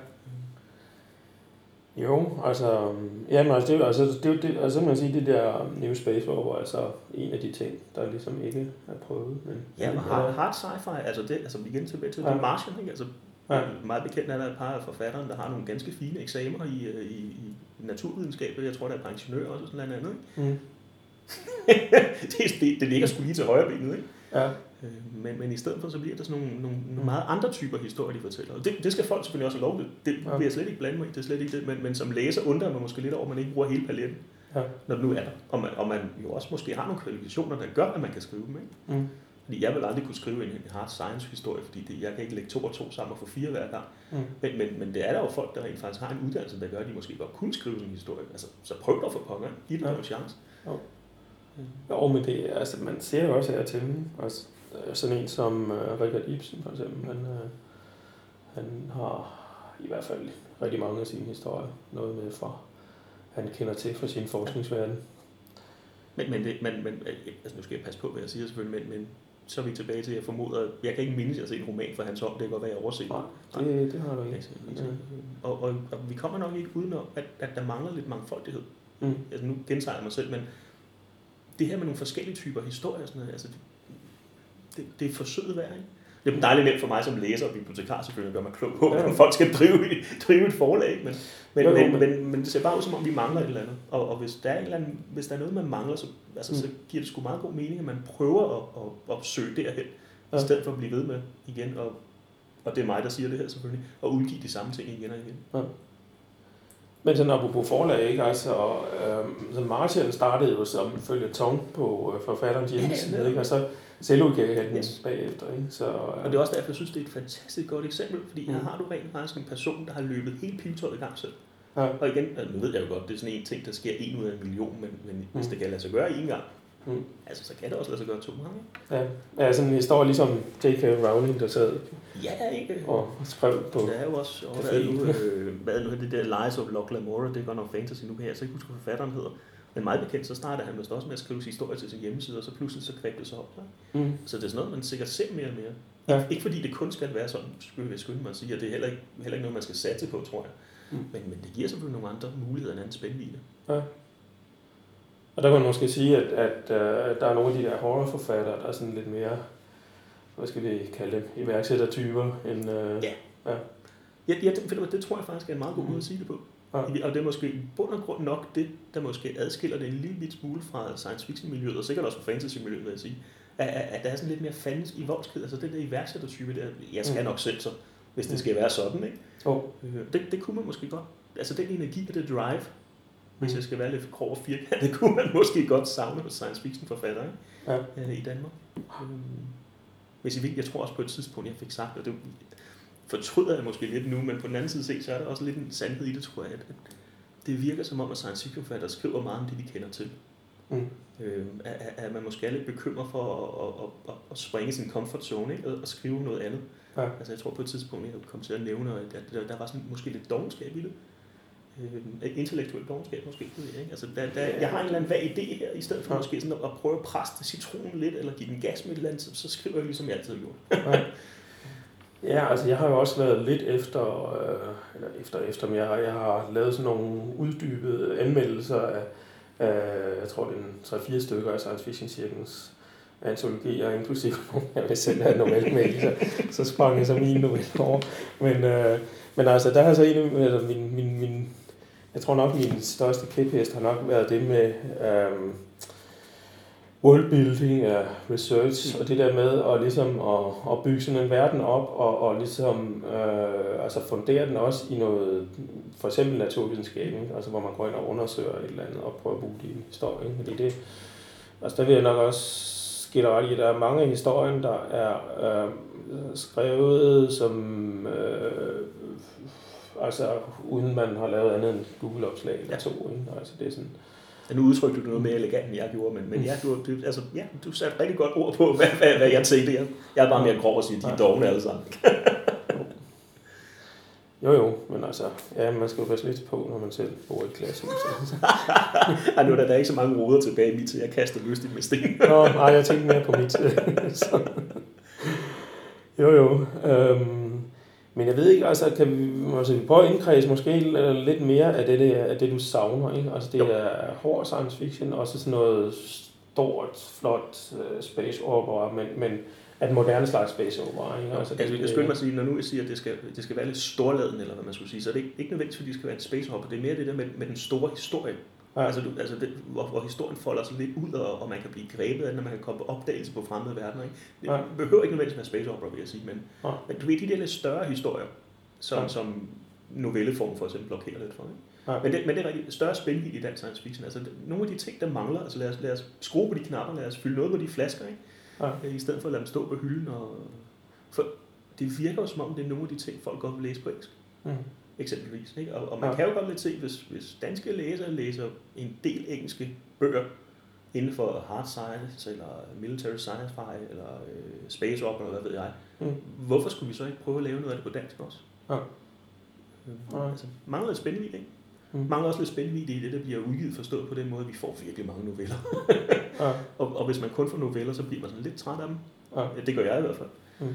Jo, altså, jamen, altså, det, er altså, det, er det, altså, så man sige, det der New Space War, altså en af de ting, der ligesom ikke er prøvet. Men, Ja, og hard, hard sci-fi, altså det, altså igen tilbage til Ja. ja. The Martian, ikke? Altså, Ja. ja. meget bekendt er der et par af forfatteren, der har nogle ganske fine eksamener i, øh, i, i naturvidenskab, jeg tror, der er ingeniør også, og sådan noget andet, ikke? Mm. Det, det, det ligger sgu lige til højre benet, ikke? Ja, Øh, Men, men i stedet for, så bliver der sådan nogle, nogle, nogle meget andre typer historier, de fortæller. Og det, det skal folk selvfølgelig også have lov til. Det Ja. vil jeg slet ikke blande mig i, det er slet ikke det. Men, men som læser undrer mig måske lidt over, at man ikke bruger hele paletten, Ja. når det nu er der. Og man, og man jo også måske har nogle kvalifikationer, der gør, at man kan skrive dem. Ikke? mm. Fordi jeg vil aldrig kunne skrive en hard science historie, fordi det, jeg kan ikke lægge to og to sammen og få fire hver gang. Mm. Men, men, men det er der jo folk, der rent faktisk har en uddannelse, der gør, at de måske godt kunne skrive en historie. Altså, så prøv dog for pokker. Giv det Ja. ja. en chance. Jo, men det, altså, man ser jo også her til også, øh, sådan en som uh, Richard Ibsen for eksempel, han, uh, han har i hvert fald rigtig mange af sine historier noget med fra, han kender til fra sin forskningsverden. Men, men, det, men, men altså, nu skal jeg passe på, hvad jeg siger selvfølgelig, men, men så er vi tilbage til, at jeg formoder, jeg kan ikke mindes, at jeg har set en roman for hans hånd, det kan godt være, jeg overset Nej, det, det har du ikke. Ja. Og, og, og, vi kommer nok ikke udenom, at, at der mangler lidt mangfoldighed. Mm. Altså nu gentager jeg mig selv, men det her med nogle forskellige typer historier, sådan noget, altså det, det, det er forsøget værd, ikke? Det er dejligt nemt for mig som læser og bibliotekar selvfølgelig at gøre mig klog på, ja. folk skal drive, drive et forlag, men, men, jo, men, men, men, det ser bare ud som om, vi mangler et eller andet. Og, og hvis, der er en eller anden, hvis der er noget, man mangler, så, altså, mm. så giver det sgu meget god mening, at man prøver at, at, at søge derhen, ja. i stedet for at blive ved med igen, og, og det er mig, der siger det her selvfølgelig, og udgive de samme ting igen og igen. Ja. Men sådan apropos forlag, ikke? Altså, øh, så Marshall startede jo som følge tone på øh, forfatterens hjemmeside, ja, ja. ikke? Og så selvudgav han yes. bagefter. Ikke? Så, øh. Og det er også derfor, jeg synes, det er et fantastisk godt eksempel, fordi mm. her har du rent faktisk en person, der har løbet helt pivetøjet i gang selv. Ja. Og igen, altså, nu ved jeg jo godt, det er sådan en ting, der sker en ud af en million, men, men mm. hvis det kan lade sig gøre en gang, mm. altså så kan det også lade sig gøre to gange. Ja, ja sådan en historie ligesom J.K. Rowling, der sad ja, ikke? og skrev på Der er jo også, og hvad, nu, øh, hvad nu det der Lies of Locke Lamora, det er godt nok fantasy nu, kan jeg så ikke huske, hvad forfatteren hedder. Men meget bekendt, så starter han vist også med at skrive historie til sin hjemmeside, og så pludselig så kvægte det sig op. Mm. Så det er sådan noget, man sikkert ser mere og mere. Ja. Ikke fordi det kun skal være sådan, skulle jeg skynde mig at sige, og det er heller ikke, heller ikke noget, man skal satse på, tror jeg. Mm. Men, men det giver selvfølgelig nogle andre muligheder end anden spændvidde. Ja. Og der kan man måske sige, at, at uh, der er nogle af de der horrorforfattere, der er sådan lidt mere, hvad skal vi kalde dem, iværksættertyper. End, uh, ja. ja. Ja, ja det, det tror jeg faktisk er en meget god måde at sige det på. Ja. Og det er måske i bund og grund nok det, der måske adskiller det en lille smule fra science fiction miljøet, og sikkert også fra fantasy miljøet, vil jeg sige. At, at, at der er sådan lidt mere fandens i voldsked, altså den der iværksættertype der, jeg skal mm. nok selv så, hvis det mm. skal være sådan, ikke? Oh. Det, det kunne man måske godt. Altså den energi og det drive, hvis jeg skal være lidt grov og firkantet, kunne man måske godt savne hos science fiction forfatter ikke? Ja. Øh, i Danmark. Øhm, hvis I vil, jeg tror også på et tidspunkt, jeg fik sagt, og det, fortryder jeg måske lidt nu, men på den anden side set, så er der også lidt en sandhed i det, tror jeg, at det virker som om, at science fiction forfatter skriver meget om det, de kender til. Mm. Øh, at, at man måske er lidt bekymret for at, at, at, at springe sin comfort zone ikke? Og, og skrive noget andet. Ja. Altså jeg tror på et tidspunkt, jeg kom til at nævne, at der, der var sådan måske lidt dogenskab i det. Øh, intellektuelt dogenskab måske. Ikke? Altså, der, der, jeg har en eller anden vag idé her, i stedet for ja. måske sådan at, at prøve at presse citronen lidt, eller give den gas med et eller andet, så, så skriver jeg ligesom jeg altid har gjort. Ja. Ja, altså jeg har jo også været lidt efter, øh, eller efter, efter, men jeg har, jeg har lavet sådan nogle uddybede anmeldelser af, af jeg tror det er en 3-4 stykker af science fiction cirkens antologier, inklusive nogle, jeg vil selv have novelle med så, så sprang jeg så min novelle over. Men, øh, men altså, der har så en af min, min, min, jeg tror nok min største kæphest har nok været det med, øhm, worldbuilding og research, mm. og det der med at, ligesom at, at bygge sådan en verden op, og, og ligesom øh, altså fundere den også i noget, for eksempel naturvidenskab, ikke? altså hvor man går ind og undersøger et eller andet, og prøver at bruge det i historien, Fordi det, altså der vil jeg nok også ske ret i, at der er mange i historien, der er øh, skrevet som, øh, altså uden man har lavet andet end Google-opslag eller to. Ikke? Altså det er sådan, Ja, nu udtrykte du noget mere elegant, end jeg gjorde, men, men ja, du, du, altså, ja, du satte rigtig godt ord på, hvad, hvad, hvad jeg tænkte. Jeg, jeg er bare mere grov at sige, at de er dogne alle sammen. Jo, jo, men altså, ja, man skal jo passe lidt på, når man selv bor i klassen. Så. ja, nu er der, der ikke så mange ruder tilbage i mit, så jeg kaster lystigt med sten. Nå, nej, jeg tænkte mere på mit. så. Jo, jo. Øhm, men jeg ved ikke, altså, kan vi, altså, vi prøve at indkredse måske lidt mere af det, af det du savner, ikke? Altså, det jo. er hård science fiction, og så sådan noget stort, flot uh, space opera, men, men at moderne slags space opera, ikke? Altså, altså, det, jeg skulle mig sige, når nu jeg siger, at det skal, det skal være lidt storladen, eller hvad man skulle sige, så er det ikke, ikke nødvendigvis, fordi det skal være en space opera, det er mere det der med, med den store historie. Ja. Altså, du, altså det, hvor, hvor historien folder sig lidt ud, og, og man kan blive grebet af når man kan komme på opdagelse på fremmede verdener. Ikke? Det ja. behøver ikke nødvendigvis være space opera, vil jeg sige, men, ja. men du ved, de der lidt større historier, som, ja. som novelleform for eksempel blokerer lidt for. Ikke? Ja. Men, det, men det er rigtig større spænding i dansk science fiction. Altså, nogle af de ting, der mangler, altså lad os, lad os skrue på de knapper, lad os fylde noget på de flasker, ikke? Ja. Øh, i stedet for at lade dem stå på hylden. Og, for det virker jo som om, det er nogle af de ting, folk godt vil læse på engelsk. Mm eksempelvis. Ikke? Og, og man ja. kan jo godt lidt se, hvis, hvis danske læsere læser en del engelske bøger inden for hard science, eller military science fi, eller øh, space opera, eller hvad ved jeg, mm. hvorfor skulle vi så ikke prøve at lave noget af det på dansk også? Ja. Øh. Altså, mangler det spændende ikke? Mm. Mange også lidt spændende i det, der bliver udgivet forstået på den måde, at vi får virkelig mange noveller. ja. og, og hvis man kun får noveller, så bliver man sådan lidt træt af dem. Ja. Det gør jeg i hvert fald. Mm.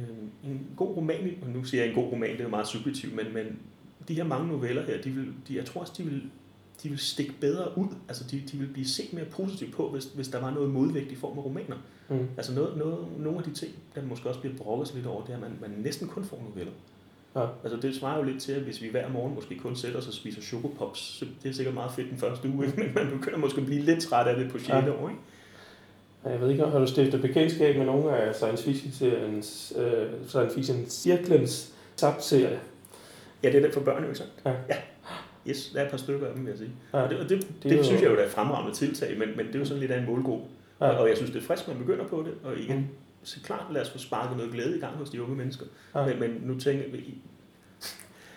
Øh, en god roman, og nu siger jeg en god roman, det er jo meget subjektivt, men, men de her mange noveller her, de vil, de, jeg tror også, de vil, de vil stikke bedre ud. Altså, de, de vil blive set mere positivt på, hvis, hvis der var noget modvægt i form af romaner. Mm. Altså, noget, noget, nogle af de ting, der måske også bliver brokket lidt over, det er, at man, man næsten kun får noveller. Ja. Altså, det svarer jo lidt til, at hvis vi hver morgen måske kun sætter os og spiser chokopops, så det er sikkert meget fedt den første uge, men man begynder måske at blive lidt træt af det på 6. Ja. år, ikke? Jeg ved ikke, har du stiftet bekendtskab med nogle af science fiction-seriens, uh, science fiction cirklens tabserie? Ja, det er den for børn, jo ikke Ja. ja. Yes, der er et par stykker af dem, vil jeg sige. Ja. Og det, og det, det, det, synes jeg jo er et fremragende tiltag, men, men det er jo sådan lidt af en målgruppe. Ja. Og jeg synes, det er frisk, man begynder på det, og igen, mm. så klart, lad os få sparket noget glæde i gang hos de unge mennesker. Ja. Men, men nu tænker jeg,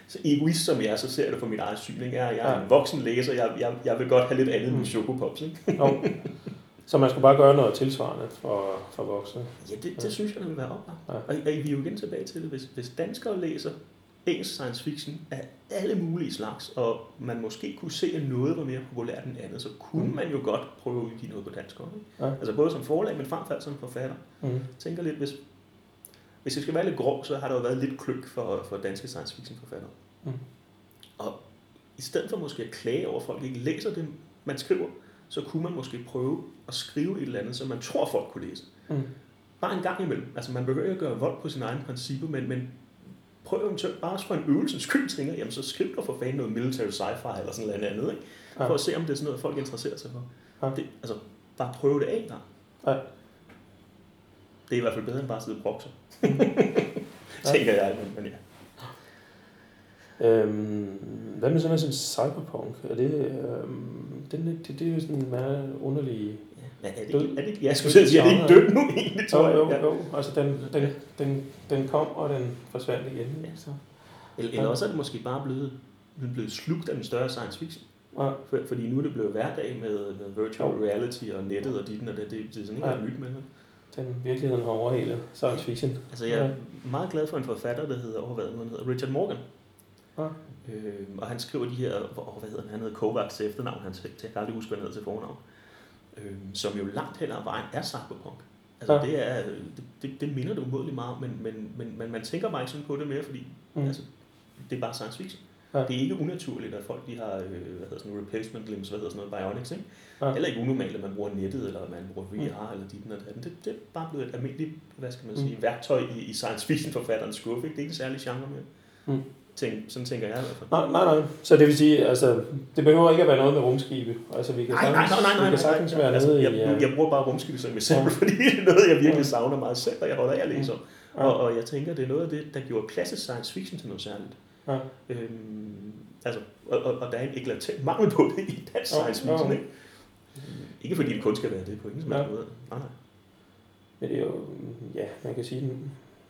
så egoist som jeg er, så ser jeg det fra min egen syn. Ikke? Jeg, jeg er ja. en voksen læser, jeg, jeg, jeg vil godt have lidt andet mm. end chokopops. Ikke? Jo. Så man skulle bare gøre noget tilsvarende for, for voksne? Ja, det, det ja. synes jeg, det vil være oplagt. Ja. Og, og vi er jo igen tilbage til det. Hvis, hvis danskere læser engelsk science fiction af alle mulige slags, og man måske kunne se, at noget var mere populært end andet, så kunne mm. man jo godt prøve at udgive noget på dansk. Ikke? Ja. Altså både som forlag, men frem for alt som forfatter. Mm. Jeg tænker lidt, hvis, hvis det skal være lidt grov, så har der jo været lidt kløk for, for danske science fiction forfattere. Mm. Og i stedet for måske at klage over, at folk ikke læser det, man skriver, så kunne man måske prøve at skrive et eller andet, som man tror, folk kunne læse. Mm. Bare en gang imellem. Altså man behøver ikke at gøre vold på sine egne principper, men, men prøv eventuelt bare for en øvelsens skyld, tænker jamen så skriv dig for fanden noget military sci-fi eller sådan noget andet, ikke? For ja. at se, om det er sådan noget, folk interesserer sig for. Ja. Det, altså, bare prøve det af en gang. Ja. Det er i hvert fald bedre end bare at sidde og brokse. tænker jeg, men, men ja. Øhm, hvad med sådan noget som cyberpunk? Er det, øhm, det, det, det er jo sådan en meget underlig Ja, er det, død. Er det, jeg skulle sige, er det ikke død nu egentlig, tror jeg? Jo, jo, jo. Altså, den, den, den, den kom, og den forsvandt igen. Ja. Så. Eller, eller også er det måske bare blevet, blevet slugt af den større science fiction. Ja. For, fordi nu er det blevet hverdag med, med virtual reality og nettet og dit og det. Det, det er sådan ikke ja. nyt med det. Den virkeligheden har over hele science fiction. Altså, jeg er ja. meget glad for en forfatter, der hedder, hvad hedder Richard Morgan. Øh, og han skriver de her, oh, hvad hedder han, han hedder Kovacs efternavn, han, jeg kan aldrig huske, hvad han hedder til fornavn øh, som jo langt hen ad vejen er cyberpunk. Altså, ja. det, er, det, det, det minder det umådeligt meget, men, men, men, men man tænker bare ikke sådan på det mere, fordi mm. altså, det er bare science fiction. Ja. Det er ikke unaturligt, at folk de har øh, hvad hedder sådan, replacement limbs, hvad hedder sådan noget, bionics, ikke? Ja. Heller ikke unormalt, at man bruger nettet, eller man bruger VR, mm. eller dit og datten. Det, det er bare blevet et almindeligt, hvad skal man sige, mm. værktøj i, i science fiction forfatterens skuffe, ikke? Det er ikke en særlig genre mere. Mm. Tænk, sådan tænker jeg i hvert fald. Nej, nej, nej. Så det vil sige, altså, det behøver ikke at være noget med rumskibe. Altså, vi kan nej, nej, nej, nej, nej, vi kan sagtens være altså, nede jeg, i... Jeg, jeg bruger bare rumskibe som eksempel, fordi det er noget, jeg virkelig savner meget selv, og jeg holder af at læse om. Ja. Og, og jeg tænker, det er noget af det, der gjorde klassisk science fiction til noget særligt. Ja. Øhm, altså, og, og, og der er en eklatant mangel på det i dansk science fiction, ja. ikke? Ikke fordi det kun skal være det på ingen helst måde. Nej, nej. Men det er jo, ja, man kan sige,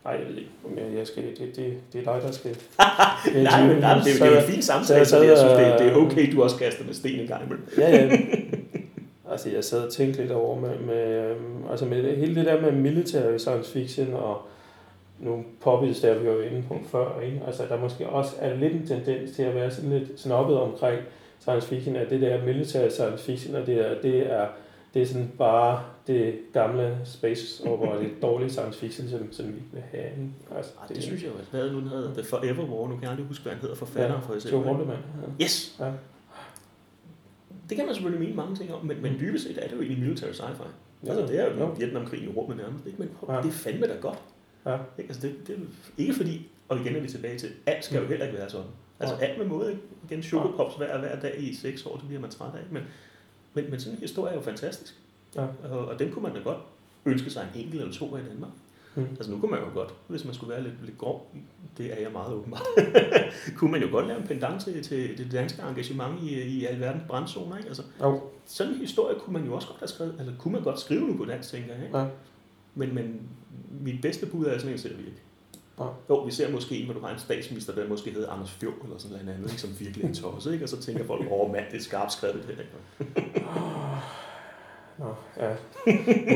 Nej, jeg ved ikke, om jeg, skal, det, det, det er dig, der skal... nej, men nej, det, er, det er en fin samtale, så, jeg synes, det, det er okay, du også kaster med sten en gang imellem. ja, ja. Altså, jeg sad og tænkte lidt over med, med, øhm, altså med det, hele det der med military science fiction og nogle påbils, der vi var inde på før, ikke? Altså, der måske også er lidt en tendens til at være sådan lidt snobbet omkring science fiction, at det der military science fiction, og det er, det er det er sådan bare det gamle space over det dårlige science fiction, som, som vi vil have. Altså, Ej, det, det synes jeg jo. Hvad nu hedder The Forever War? Nu kan jeg aldrig huske, hvad han hedder forfatter ja, for eksempel. Joe Haldeman. Ja. Yes! Ja. Det kan man selvfølgelig mene mange ting om, men, men dybest set er det jo egentlig military sci-fi. Ja, altså, det er jo, jo. Vietnamkrigen i rummet nærmest, ikke? men ja. det er fandme da godt. Ja. Ikke? Altså, det, det, ikke fordi, og igen er vi tilbage til, alt skal jo mm. heller ikke være sådan. Altså alt med måde, ikke? igen chokopops hver, hver dag i seks år, det bliver man træt af, men, men, men sådan en historie er jo fantastisk. Ja. Og, og dem kunne man da godt ønske sig en enkelt eller to af i Danmark. Mm. Altså nu kunne man jo godt, hvis man skulle være lidt, lidt grov, det er jeg meget åbenbart, kunne man jo godt lave en pendant til, til det danske engagement i, i alverdens brandzoner. Ikke? Altså, jo. Sådan en historie kunne man jo også godt have skrevet, altså kunne man godt skrive nu på dansk, tænker jeg. Ikke? Ja. Men, men mit bedste bud er sådan en ser vi ikke. Ja. Jo, vi ser måske, hvor du har en statsminister, der måske hedder Anders Fjord eller sådan noget andet, ikke? som virkelig er en tosse, ikke? og så tænker folk, åh oh, mand, det er skarpt skrevet det her. Nå, ja.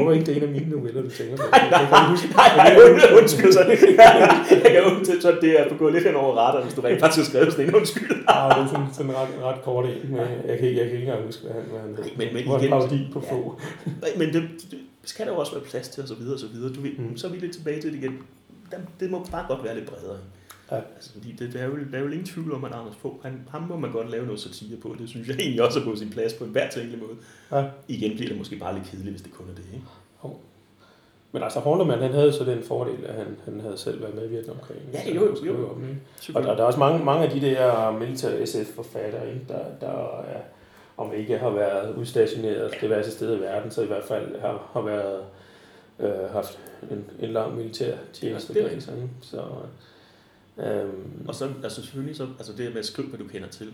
Var ikke det en af mine noveller, du tænker på. Nej, nej, nej, nej, undskyld, så jeg kan undtale, så det er gå lidt hen over radaren, hvis du rent faktisk har skrevet sådan en undskyld. Ja, det er sådan, sådan ret, ret kort en, men jeg kan, jeg kan ikke engang huske, hvad han, hvad han. Men, men en igen, parodi på få. Nej, men det, det, skal der jo også være plads til, og så videre, og så videre. Du Mm. så er vi lidt tilbage til det igen. Der, det må bare godt være lidt bredere. Ja. Altså, fordi det, der, er jo, der er jo ingen tvivl om, at Anders Fogh, han, ham må man godt lave noget satire på. Det synes jeg egentlig også er på sin plads på en hver tænkelig måde. Ja. Igen bliver det måske bare lidt kedeligt, hvis det kun er det, ikke? Men altså, Hornemann, han havde så den fordel, at han, han havde selv været med i Vietnamkrigen. Ja, jo, jo, jo. Om? Og, og der er også mange, mange af de der militære SF-forfattere, ikke? Der, der er, om ikke har været udstationeret diverse steder i verden, så i hvert fald har, har været øh, haft en, en lang militær tjeneste Ja, bag sig. Så, øhm, Og så, altså selvfølgelig, så, altså det med at skrive, hvad du kender til,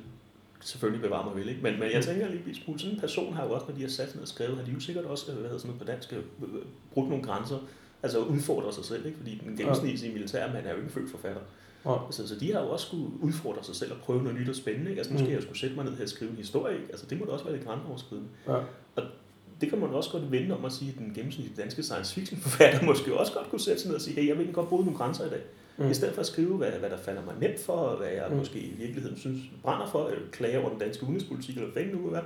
selvfølgelig bevarer mig vel, ikke? Men, men jeg tænker lige en smule, sådan en person har jo også, når de har sat sig ned og skrevet, har de jo sikkert også, hvad hedder sådan noget på dansk, øh, øh, brugt nogle grænser, altså udfordre sig selv, ikke? Fordi den gennemsnitlige militærmand er jo ikke født forfatter. Ja. Altså, så de har jo også skulle udfordre sig selv og prøve noget nyt og spændende, ikke? Altså nu skal Mm. jeg skulle sætte mig ned her og skrive en historie, ikke? Altså det må da også være lidt grænseoverskridende. ja. Det kan man også godt vende om at sige, at den gennemsnitlige danske science fiction forfatter måske også godt kunne sætte sig ned og sige, hey, jeg vil egentlig godt bryde nogle grænser i dag. Mm. I stedet for at skrive, hvad, hvad der falder mig nemt for, og hvad jeg Mm. mm. måske i virkeligheden synes brænder for, eller klager over den danske udenrigspolitik, eller hvad det nu vil være,